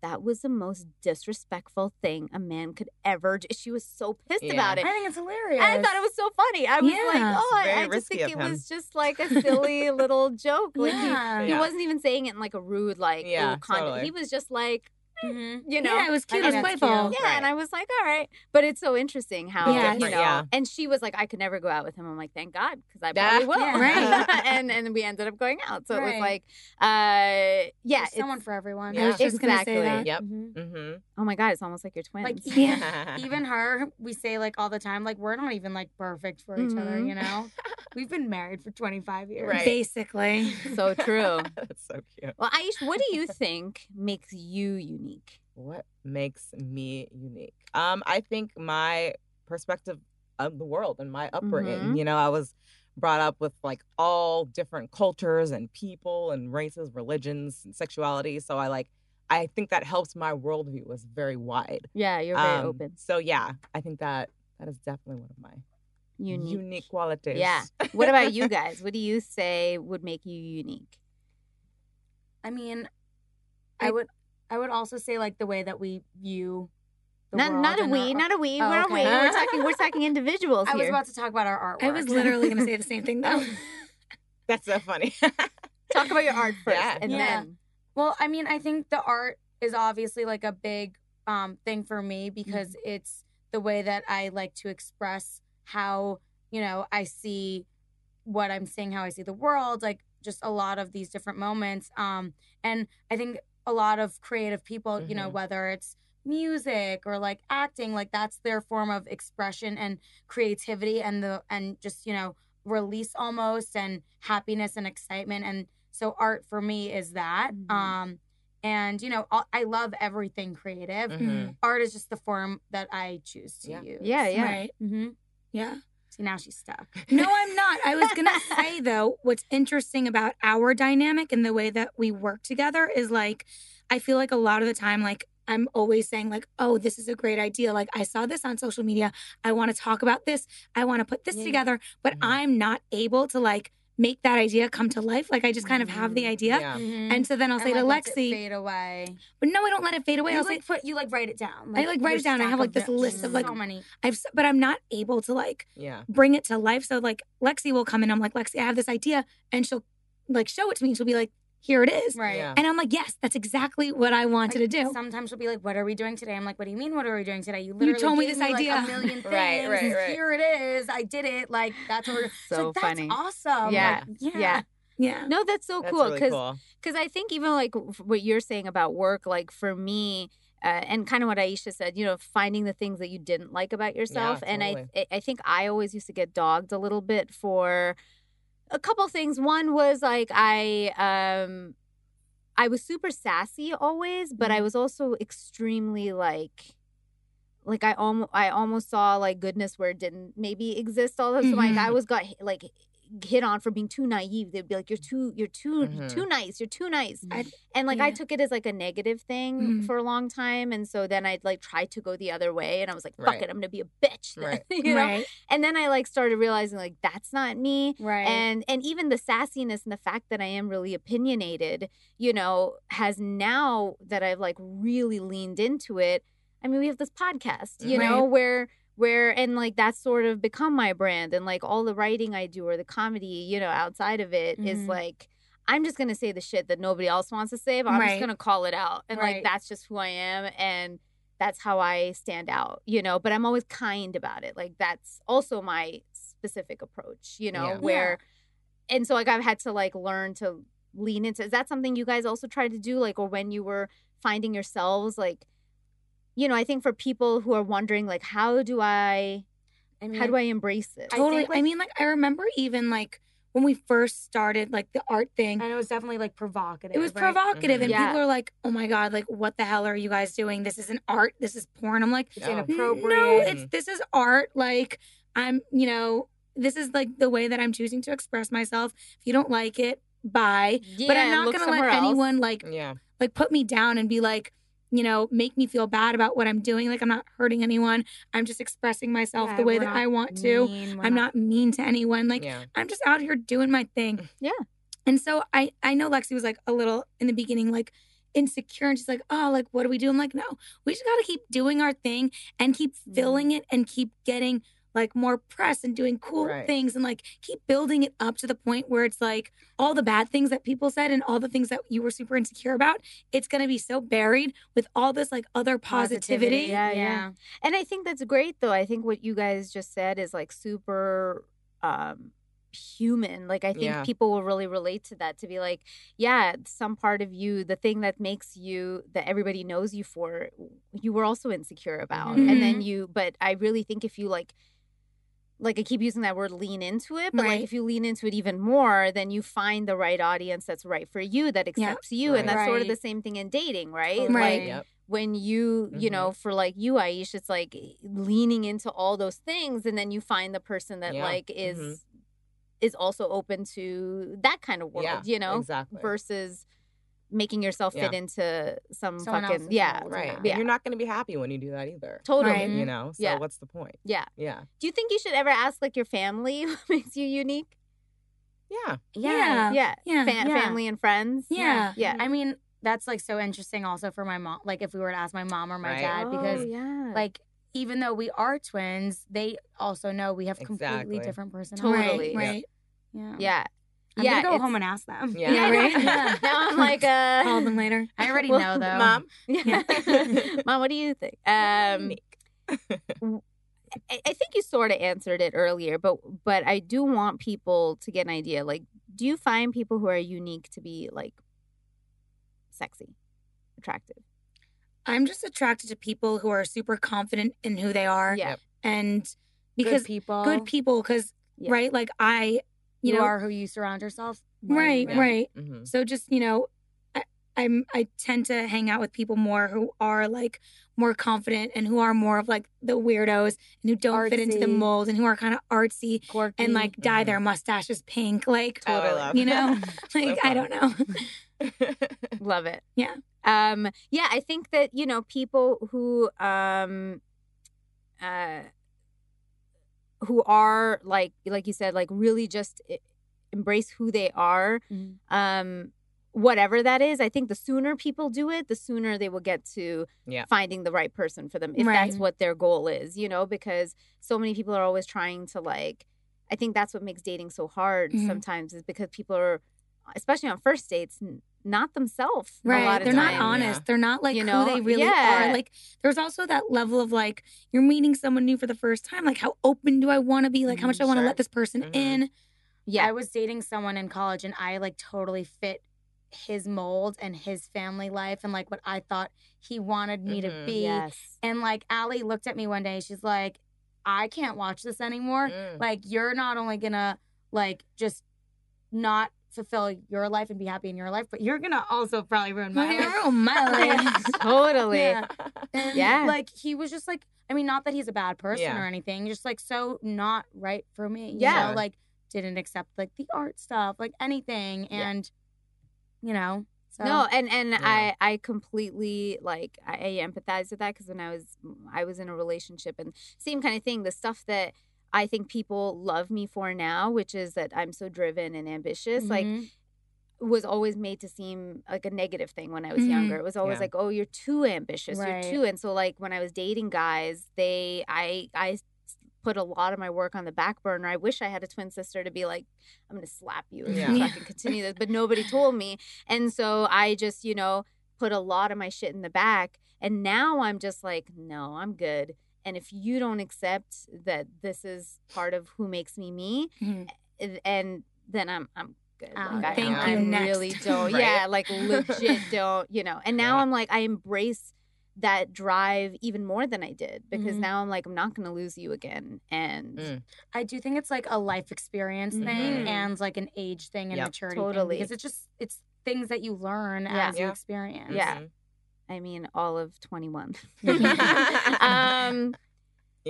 that was the most disrespectful thing a man could ever do. She was so pissed Yeah. about it. I think it's hilarious. I thought it was so funny. I was like, oh, I, I just think it him. was just like a silly little joke. Like Yeah. he, he Yeah. wasn't even saying it in like a rude, like, Yeah, yeah, totally. he was just like, Mhm. you know, yeah, it was cute. It I was think that's playful. cute. yeah, and I was like, all right, but it's so interesting how Yeah. you know. yeah. And she was like, I could never go out with him. I'm like, thank God, because I Yeah. probably will. Yeah. Right. and and we ended up going out. So it was like, uh, yeah, There's it's- someone for everyone. Yeah. I was just gonna exactly. say that. Yep. Mhm. Mm-hmm. Oh my God, it's almost like you're twins. Like Yeah. even her, we say like all the time, like we're not even like perfect for each other, Mhm. you know? We've been married for 25 years. Right. Basically. so true. That's so cute. Well, Aish, what do you think makes you unique? What makes me unique? Um, I think my perspective of the world and my upbringing. Mhm. You know, I was brought up with like all different cultures and people and races, religions, and sexuality. So I like I think that helps my worldview was very wide. Yeah, you're very Um, open. So yeah, I think that that is definitely one of my Unique. unique, qualities. Yeah. What about you guys? What do you say would make you unique? I mean, I- I would I would also say like the way that we view the Not, world not a we, our- not a we. Oh, we're not we. We're talking. We're talking individuals I was about to talk about our artwork. I was literally gonna say the same thing though. That's so funny. Talk about your art first, Yeah. and Yeah. then Well, I mean, I think the art is obviously like a big um, thing for me because Mm-hmm. it's the way that I like to express how, you know, I see what I'm seeing, how I see the world, like just a lot of these different moments. Um, and I think a lot of creative people, you know, Mhm. whether it's music or like acting, like that's their form of expression and creativity and the, and just, you know, release almost and happiness and excitement. And so art for me is that. Mhm. Um, and you know, I I love everything creative. Mhm. Art is just the form that I choose to Yeah. use. yeah, yeah. Right. Mm-hmm. Yeah. See, now she's stuck. No, I'm not. I was gonna say though, what's interesting about our dynamic and the way that we work together is like, I feel like a lot of the time, like I'm always saying like, oh, this is a great idea. Like I saw this on social media. I want to talk about this. I want to put this Yeah. together, but Mhm. I'm not able to like make that idea come to life. Like I just kind of have the Mhm. idea. Yeah. And so then I'll say to like, lets it Lexi, fade away. but no, I don't let it fade away. You I'll like say, put you like write it down. I, like, write your it down. I stack have, like, of this it. list of, like, so many. I've, s- but I'm not able to like Yeah. bring it to life. So like Lexi will come in. I'm like, Lexi, I have this idea, and she'll like show it to me. She'll be like, here it is. Right. Yeah. And I'm like, yes, that's exactly what I wanted Like, to do. Sometimes she'll be like, "What are we doing today?" I'm like, "What do you mean? What are we doing today? You literally told me this like, idea." a million things. Right, right, right. Here it is. I did it. Like that's what we're So like, that's funny. Awesome. Yeah, Like, yeah. yeah. Yeah. No, that's so That's cool really because cool. because I think even like what you're saying about work, like for me, uh, and kind of what Aisha said, you know, finding the things that you didn't like about yourself, and I totally. I I think I always used to get dogged a little bit for a couple things. One was like I um I was super sassy always, but I was also extremely like like I almost I almost saw like goodness where it didn't maybe exist all the time. So like. I was got like hit on for being too naive. They'd be like, "You're too, you're too, Mhm. too nice. You're too nice." I- and like I took it as like a negative thing Mhm. for a long time, and so then I'd like try to go the other way, and I was like, "Fuck Right. it, I'm gonna be a bitch." then," Right. you know. Right. And then I like started realizing like that's not me Right. and and even the sassiness and the fact that I am really opinionated, you know, has now that I've like really leaned into it. I mean, we have this podcast, you know, where where and like that's sort of become my brand and like all the writing I do or the comedy, you know, outside of it is Mhm. like I'm just gonna say the shit that nobody else wants to say, but I'm just gonna call it out. And like that's just who I am and that's how I stand out, you know, but I'm always kind about it. Like that's also my specific approach, you know, Yeah. where and so like I've had to like learn to lean into is that something you guys also tried to do like or when you were finding yourselves like you know, I think for people who are wondering like how do I I mean, how do I embrace it? I Totally. think, I, mean, like I remember even like when we first started like the art thing. and it was definitely like provocative. It was right? provocative, and Yeah. people are like, "Oh my god, like what the hell are you guys doing? This isn't art. This is porn." I'm like, It's inappropriate. No, it's this is art. Like I'm, you know, this is like the way that I'm choosing to express myself. If you don't like it, bye. but I'm not gonna let else. anyone like Yeah. like put me down and be like, you know, make me feel bad about what I'm doing. Like I'm not hurting anyone. I'm just expressing myself Yeah, the way that I want to. mean, we're I'm not mean to anyone. Like yeah. I'm just out here doing my thing. Yeah. And so I I know Lexi was like a little in the beginning like insecure and she's like, "Oh, like what do we do?" I'm like, "No. We just got to keep doing our thing and keep Mm-hmm. filling it and keep getting like more press and doing cool Right. things and like keep building it up to the point where it's like all the bad things that people said and all the things that you were super insecure about, it's going to be so buried with all this like other positivity. Yeah, yeah. And I think that's great though. I think what you guys just said is like super um human. Like I think Yeah. people will really relate to that to be like, yeah, some part of you, the thing that makes you that everybody knows you for, you were also insecure about. And Mm-hmm. then you but I really think if you like like I keep using that word lean into it, but like if you lean into it even more, then you find the right audience that's right for you, that accepts you. And Right. that's sort of the same thing in dating, right? Totally. Right. Like Yep. when you you Mhm. know for like you Aish it's like leaning into all those things and then you find the person that Yeah. like is Mhm. is also open to that kind of world Yeah, you know exactly. versus making yourself fit Yeah. into some Someone fucking yeah. Right. Yeah. And you're not going to be happy when you do that either. totally Right. You know? So Yeah. what's the point? yeah Yeah. do you think you should ever ask like your family what makes you unique Yeah. Yeah. yeah, Yeah. Fa- Yeah. family and friends Yeah. yeah I mean, that's like so interesting also for my mom. Like if we were to ask my mom or my Right. dad, because oh, yeah like even though we are twins, they also know we have completely Exactly. different personalities. Totally. Right. Right. Yeah. yeah I'm yeah gonna go home and ask them. Yeah. Yeah, right? yeah. now I'm like uh Call them later. I already Well, know though. Mom. Yeah. Mom, what do you think? Um, I, I think you sort of answered it earlier, but but I do want people to get an idea. Like, do you find people who are unique to be like sexy, attractive? I'm just attracted to people who are super confident in who they are Yeah. And because good people. good people because Yeah. right like I You, you know are who you surround yourself. right Yeah. right hmm so just you know I, I'm I tend to hang out with people more who are like more confident and who are more of like the weirdos and who don't fit into the Artsy. mold and who are kind of artsy Quirky. and like dye Mhm. their mustaches pink like I Totally. love you know So like I don't know Love it. Yeah. Um, yeah, I think that, you know, people who um uh who are like like you said, like really just embrace who they are, Mhm. um, whatever that is, I think the sooner people do it, the sooner they will get to Yeah. finding the right person for them, if that's what their goal is, you know, because so many people are always trying to like I think that's what makes dating so hard Mhm. sometimes is because people are especially on first dates not themselves a lot Right. of They're not times. honest. They're not like You know? who they really Yeah. are. Like there's also that level of like you're meeting someone new for the first time. Like how open do I want to be? Like how much Mhm, do I want to let this person Mhm. in? Yeah. I was dating someone in college and I like totally fit his mold and his family life and like what I thought he wanted me to Mhm. be. yes. And like Allie looked at me one day, she's like, I can't watch this anymore. Mm. Like you're not only gonna like just not fulfill your life and be happy in your life, but you're gonna also probably ruin my life. Oh my life. totally. Yeah. Yeah. like he was just like I mean, not that he's a bad person Yeah. or anything, just like so not right for me. You Yeah. know, like didn't accept like the art stuff, like anything. Yeah. And you know, so No, and and Yeah. I I completely like I, I empathize with that because when I was I was in a relationship and same kind of thing. The stuff that I think people love me for now, which is that I'm so driven and ambitious, like Mhm. was always made to seem like a negative thing when I was Mhm. younger. It was always Yeah. like, oh, you're too ambitious, Right. you're too. And so like when I was dating guys, they I I put a lot of my work on the back burner. I wish I had a twin sister to be like, I'm gonna slap you if Yeah. you Yeah. continue this. But nobody told me. And so I just, you know, put a lot of my shit in the back. And now I'm just like, no, I'm good. And if you don't accept that this is part of who makes me me, Mhm. and then I'm I'm good. Out. Like, I, Thank I you, next. really don't. Right. Yeah, like legit don't. You know. And now Yeah. I'm like I embrace that drive even more than I did because Mhm. now I'm like I'm not going to lose you again. And Mm. I do think it's like a life experience Mhm. thing and like an age thing and Yep. maturity Totally. thing because it's just it's things that you learn Yeah. as you experience. Yeah. Mhm. I mean all of 21. Mhm. um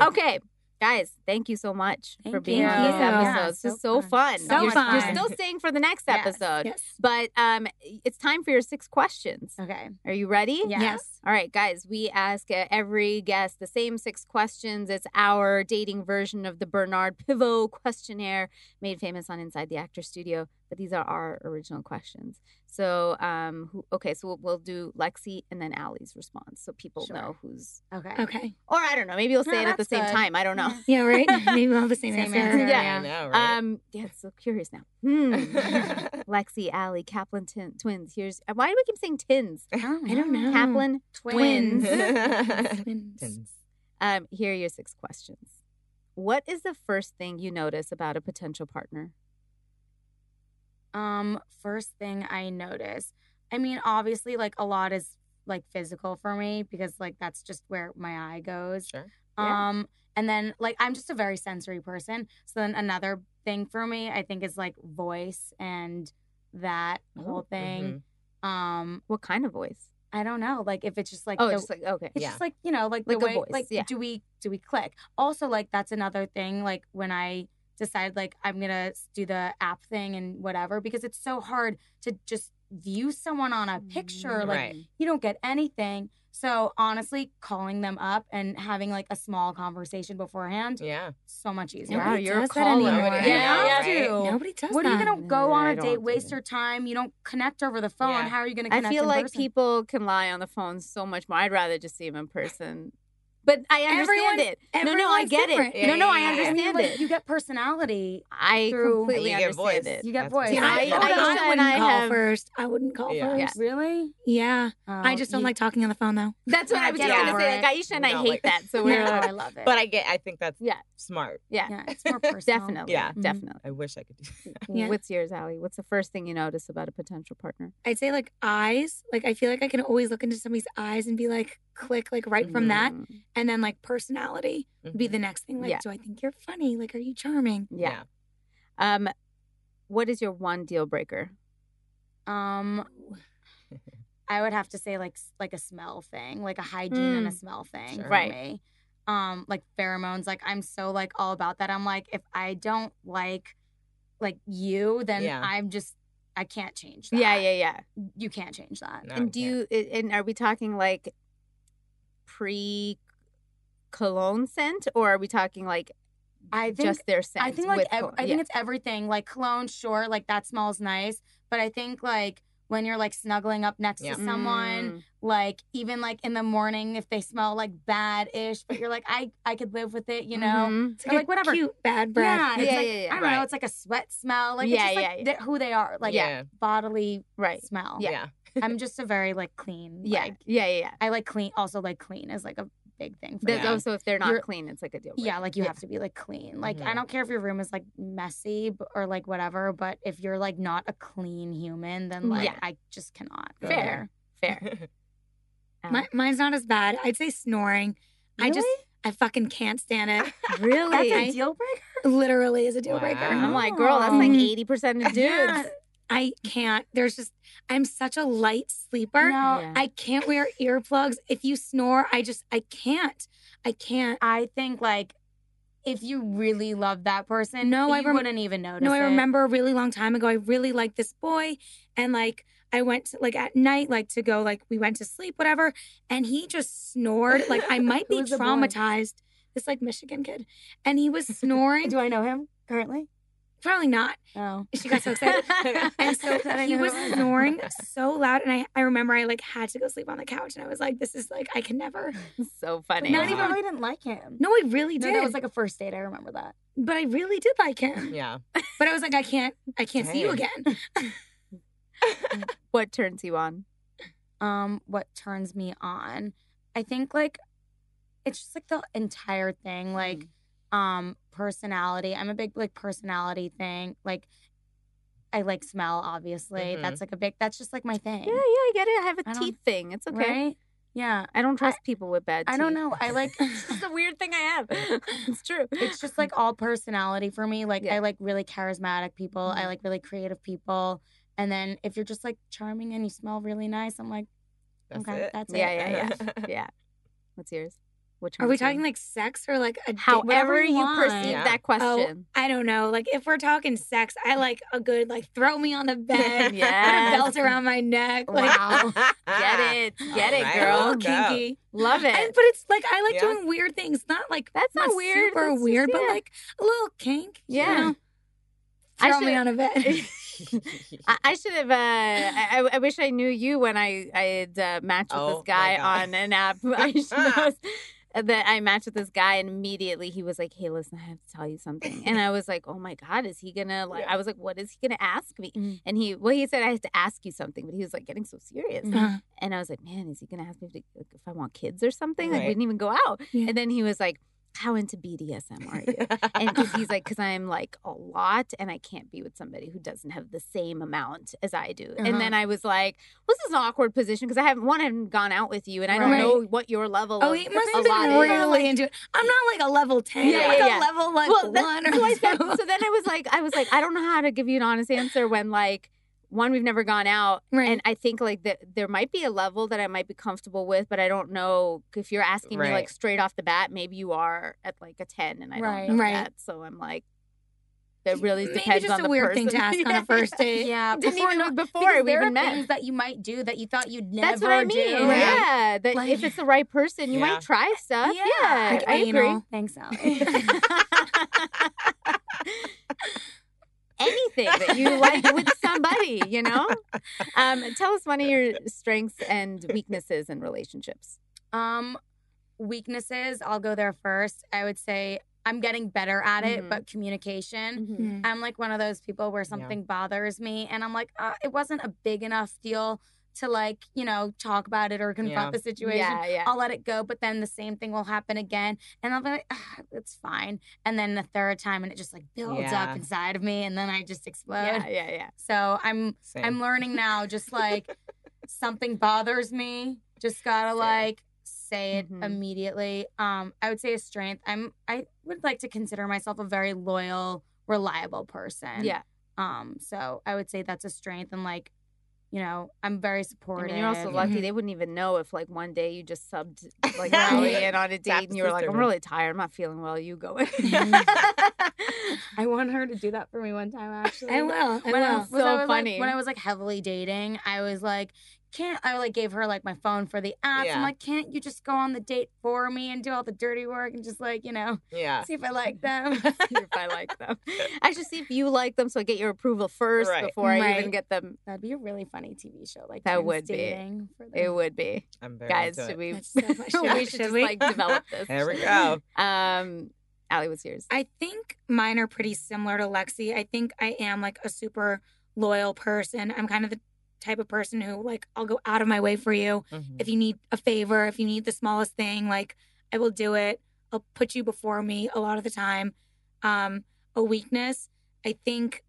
okay. Guys, thank you so much for Thank being on you. this Yeah, episode. This so is so fun. fun. So you're, fun. you're still staying for the next Yes. episode. Yes. But um it's time for your six questions. Okay. Are you ready? Yes. Yes. All right, guys, we ask uh, every guest the same six questions. It's our dating version of the Bernard Pivot questionnaire made famous on Inside the Actor Studio, but these are our original questions. So, um, who, okay, so we'll, we'll do Lexi and then Allie's response so people Sure. know who's, Okay. Okay. or I don't know, maybe we'll say No, it at the same good. time. I don't know. Yeah, right? Maybe we'll have the same, Same answer. answer. Yeah. I know, right? Um, yeah, so curious now. Hmm. Lexi, Allie, Kaplan tin- twins. Here's why do we keep saying tins? I don't know. Kaplan twins. Twins. Tins. Um, here are your six questions. What is the first thing you notice about a potential partner? Um, first thing I notice, I mean, obviously, like a lot is like physical for me because like that's just where my eye goes. Sure. Yeah. Um, and then like I'm just a very sensory person. So then another thing for me, I think, is like voice and that whole thing. Um, What kind of voice? I don't know, like if it's just like oh, the, just like okay. it's Yeah. just like you know like, Like the a way voice, like yeah. do we do we click also like that's another thing like when i decide like i'm gonna do the app thing and whatever because it's so hard to just view someone on a picture mm-hmm. like Right. you don't get anything so honestly calling them up and having like a small conversation beforehand Yeah. so much easier Wow, you're a does that anymore. I you know, have right? Nobody does what are you gonna go on I a date waste your time you don't connect over the phone Yeah. how are you gonna I feel in like person? people can lie on the phone so much more. I'd rather just see them in person. But I understand Everyone- it. No, no, I get different. it. Yeah, no, no, I yeah, yeah. I understand like, it. you get personality I through- completely you understand voice. it. You get That's voice. what's Yeah, I, I- I, I wouldn't I call have- first. I wouldn't call Yeah. first. Yeah. Really? Yeah. Oh, I just don't oh, you- like talking on the phone though. That's what I was Get just gonna say. Like Aisha and I hate like- that. So we're I love it. But I get. I think that's Yeah. Smart. yeah, yeah, it's more personal. definitely. Yeah. Mhm. definitely. I wish I could do that. Yeah. What's yours, Allie? What's the first thing you notice about a potential partner? I'd say like eyes. Like I feel like I can always look into somebody's eyes and be like, click like right from that. Mm, And then like personality would be Mhm. the next thing. Like, Yeah. do I think you're funny? Like, are you charming? Yeah. Um, what is your one deal breaker? Um, I would have to say like like a smell thing, like a hygiene and a Mm. smell thing Sure. for Right. me. Um, like pheromones. Like I'm so like all about that. I'm like if I don't like like you, then Yeah. I'm just I can't change that. Yeah, yeah, yeah. You can't change that. No, and do can't. you? And are we talking like pre cologne scent, or are we talking like I think just their scent? I think like with ev- cologne? I think Yeah. it's everything. Like cologne, sure, like that smells nice, but I think like when you're like snuggling up next Yeah. to someone, Mm, like even like in the morning if they smell like bad-ish, but you're like I I could live with it, you know. mhm. It's Or, like, like, whatever. cute bad breath. Yeah, it's Yeah, like, yeah, yeah. I don't know. It's like a sweat smell. Like Yeah, it's just like yeah, yeah. th- who they are, like yeah. bodily right. smell. Yeah. Yeah. I'm just a very like clean. Yeah, like, yeah, yeah, yeah. I like clean. Also like clean is like a big thing thing for There's me. also if they're not You're- clean, it's like a deal. breaker. Yeah, like you Yeah. have to be like clean. Like I Mhm. don't care if your room is like messy or like whatever, but if you're like not a clean human, then like Yeah. I just cannot Fair. there. fair. Um, My, mine's not as bad. I'd say snoring. I just, I fucking can't stand it. really? That's I- a deal breaker. Literally is a deal breaker. I'm like, girl, that's like Mhm. eighty percent of dudes. Yeah. I mm-hmm. can't. There's just, I'm such a light sleeper. No, Yeah. I can't wear earplugs. If you snore, I just, I can't. I can't. I think like if you really love that person, No, you I rem- wouldn't even notice. No, I it. remember a really long time ago. I really liked this boy, and like I went to, like at night, like to go, like we went to sleep, whatever, and he just snored. Like I might be was the boy? traumatized. This like Michigan kid, and he was snoring. Do I know him currently? Probably not. Oh, She got so excited. And so I he was snoring so loud, and I I remember I like had to go sleep on the couch, and I was like, this is like I can never. so funny. Not even I didn't like him. No, I really No, did. that was like a first date. I remember that. but I really did like him. yeah. But I was like, I can't, I can't see you again. what turns you on? um what turns me on i think like it's just like the entire thing like um personality i'm a big like personality thing like i like smell obviously Mhm. that's like a big that's just like my thing Yeah, yeah, I get it. I have a I teeth thing. It's okay. right yeah I don't trust people with bad teeth. i don't know i like it's just a weird thing I have. it's true. it's just like all personality for me like Yeah. i like really charismatic people i Mhm. like really creative people and then if you're just like charming and you smell really nice i'm like That's okay it. that's Yeah, it yeah, yeah. yeah. What's yours? What Are we turns you talking like sex or like a however whatever you you perceive Yeah. that question? I don't know. Like if we're talking sex, I like a good like throw me on the bed, Yes. put a belt around my neck, like Wow. Get it. Get it, Alright, girl. little let's go. kinky. Love And, it. but it's like I like Yeah. doing weird things. Not like That's not weird. super That's just- weird, but yeah. like a little kink. you Yeah. know? I Throw me on a bed. I, I should have. Uh, I, I- I wish I knew you when I I had uh, matched with Oh, this guy on an app. I should know that I matched with this guy, and immediately he was like, "Hey, listen, I have to tell you something." And I was like, "Oh my God, is he gonna like?" Yeah. I was like, "What is he gonna ask me?" Mhm. And he, well, he said I had to ask you something, but he was like getting so serious. Uh, And I was like, "Man, is he gonna ask me if, if I want kids or something?" Like we didn't even go out. Yeah. And then he was like, "How into BDSM are you?" and because he's like, because I'm like a lot, and I can't be with somebody who doesn't have the same amount as I do. Uh-huh. And then I was like, well, this is an awkward position because I haven't one, I haven't gone out with you, and I don't Right. know what your level. oh, of he must a have lot been is. really into it. I'm not like a level ten. Yeah, I'm like yeah, a level like Well, that- one or so so then I was like, I was like, I don't know how to give you an honest answer when like. One, we've never gone out, Right. and I think like that there might be a level that I might be comfortable with, but I don't know if you're asking me like straight off the bat. Maybe you are at like a ten, and I Right. don't know Right. that. So I'm like, that really Maybe depends just on a the weird thing to person. ask on a first date. yeah Didn't before even no- before because we there even are met. things that you might do that you thought you'd never That's what I mean. do. Yeah, that Like- if it's the right person, you Yeah. might try stuff. Yeah. Yeah, Like I agree. anal. Thanks, Allie. Anything that you like with somebody, you know. Um, tell us one of your strengths and weaknesses in relationships. um, weaknesses. I'll go there first. I would say I'm getting better at it, Mhm. but communication. Mm. I'm like one of those people where something bothers me, and I'm like, uh, it wasn't a big enough deal to like, you know, talk about it or confront Yeah. the situation. Yeah, yeah. I'll let it go, but then the same thing will happen again, and I'll be like, ah, it's fine. And then the third time, and it just like builds Yeah. up inside of me, and then I just explode. yeah, yeah, yeah. So I'm Same. I'm learning now, just like something bothers me, just gotta Say it. like say it Mhm. immediately. Um, I would say a strength. I'm I would like to consider myself a very loyal, reliable person. Yeah. Um, so I would say that's a strength, and like, you know, I'm very I supportive. mean, you're also lucky. Mhm. They wouldn't even know if, like, one day you just subbed, like, Yeah. Allie in on a date, Tap and you were like, "I'm really tired. I'm not feeling well. You go." in. I want her to do that for me one time. Actually, I will. I when I will. was, So I was, funny. Like, when I was like heavily dating, I was like, can't I like gave her like my phone for the apps? Yeah. I'm like, can't you just go on the date for me and do all the dirty work and just like you know yeah. see if I like them? see if I like them. Actually, see if you like them, so I get your approval first Right. before I even get them. That'd be a really funny TV show. Like That would be. For the... It would be, I'm very guys. into Should it. we? So much- should- we should should just we? like develop this. There we go. Um, Allie, what's yours? I think mine are pretty similar to Lexi. I think I am like a super loyal person. I'm kind of the type of person who like I'll go out of my way for you Mhm. if you need a favor, if you need the smallest thing. Like I will do it. I'll put you before me a lot of the time. Um, a weakness, I think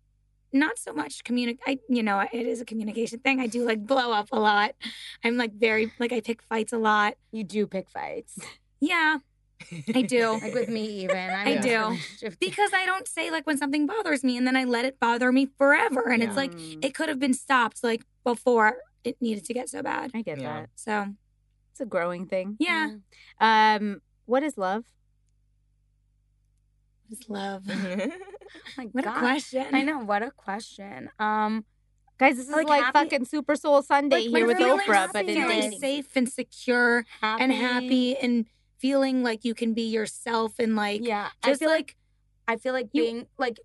not so much communicate. I, you know, it is a communication thing. I do like blow up a lot. I'm like very, like, I pick fights a lot. You do pick fights. Yeah, I do. Like with me, even. I'm I do. because I don't say like when something bothers me and then I let it bother me forever. And it's like, it could have been stopped like before it needed to get so bad. I get Yeah. that. So, It's a growing thing. yeah, Um, what is love? it's love. Oh What God. a question. I know. What a question. Um, Guys, this is Like like, happy- fucking Super Soul Sunday Like, here with Oprah, but in feeling safe and secure happy. and happy and feeling like you can be yourself and like Yeah. I just feel like I feel like you- being like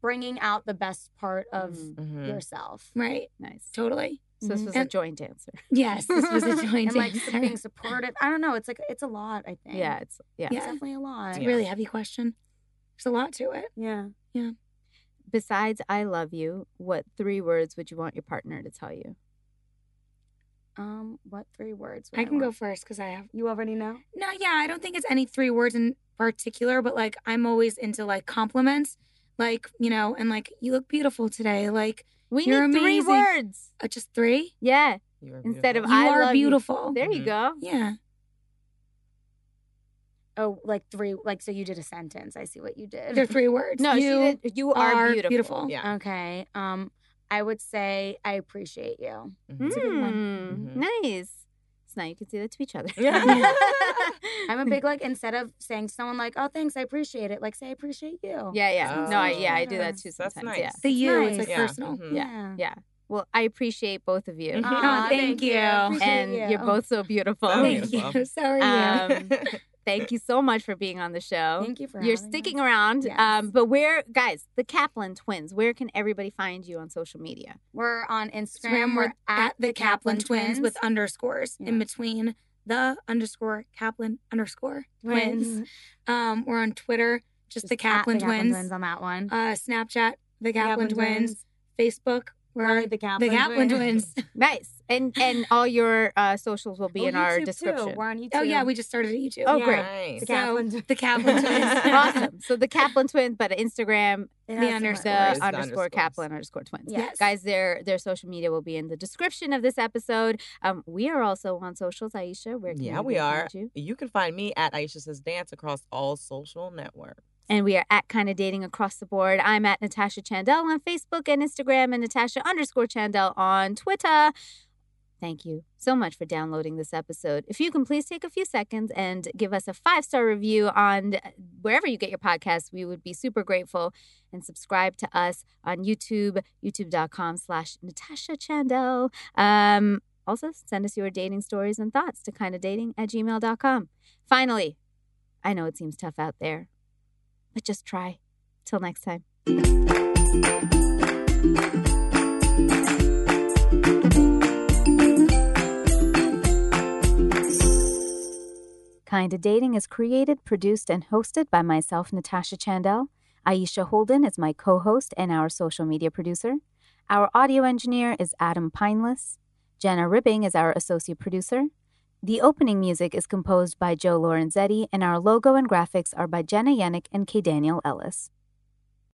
bringing out the best part of Mhm. Mhm. yourself. right, Nice. totally. So this Mhm. was a joint answer. Yes, this was a joint and like answer. being supportive. I don't know. It's like it's a lot. I think. Yeah, it's yeah. It's definitely a lot. It's a really heavy question. There's a lot to it. Yeah, yeah. Besides I love you, what three words would you want your partner to tell you? Um. What three words? would I can go first because I have You already know. no. Yeah, I don't think it's any three words in particular, but like I'm always into like compliments, like you know, and like you look beautiful today. Like We You're need three words. uh, just three. Yeah. Instead of beautiful. You I are love you. beautiful. There you Mhm. go. Yeah. Oh, like three. Like so, you did a sentence. I see what you did. They're three words. No, you she did, you are, are beautiful. beautiful. Yeah. Okay. Um, I would say I appreciate you. Mhm. a good one. Mm, Mhm. Nice. So now you can say that to each other. Yeah. I'm a big like instead of saying someone like, "Oh, thanks, I appreciate it," like say, "I appreciate you." yeah, yeah. Oh, no, I, yeah, I do that yes. too That's sometimes. nice. Yeah. The you. nice. It's like Yeah. personal. Mhm. Yeah. Yeah. Well, I appreciate both of you. Aw, Oh, thank you. Appreciate And you. you're both so beautiful. So Thank beautiful. you. So are you. Um, Thank you so much for being on the show. Thank you for You're having sticking us. around. Yes. Um, but where, guys, the Kaplan twins, where can everybody find you on social media? We're on Instagram. Instagram, We're we're at the Kaplan twins with underscores in between the underscore Kaplan underscore twins. twins. Um, we're on Twitter, just, the Just at Kaplan the twins. twins on that one. Uh, Snapchat, the Kaplan, twins. Facebook, we're We're the Kaplan, the Kaplan twins. Nice. And and all your uh, socials will be Oh, in our description. Too. We're on YouTube. oh yeah, we just started a YouTube. Oh, Yeah. great. Nice. The So, Kaplan twins. the Kaplan twins. awesome. So the Kaplan twins, but Instagram, It The has underscore. the underscore Kaplan underscore twins. Yes. Guys, their their social media will be in the description of this episode. Um, we are also on socials, Aisha. Where can Yeah, we are. you? You can find me at Aisha Says Dance across all social networks. And we are at kind of dating across the board. I'm at Natasha Chandel on Facebook and Instagram, and Natasha underscore Chandel on Twitter. Thank you so much for downloading this episode. If you can please take a few seconds and give us a five star review on wherever you get your podcasts, we would be super grateful. And subscribe to us on YouTube, youtube.com slash Natasha Chandel. Um, also, send us your dating stories and thoughts to kind of dating at gmail.com. Finally, I know it seems tough out there, but just try. Till next time. Kinda Dating is created, produced, and hosted by myself, Natasha Chandel. Aisha Holden is my co host and our social media producer. Our audio engineer is Adam Pineless. Jenna Ribbing is our associate producer. The opening music is composed by Joe Lorenzetti, and our logo and graphics are by Jenna Yannick and K. Daniel Ellis.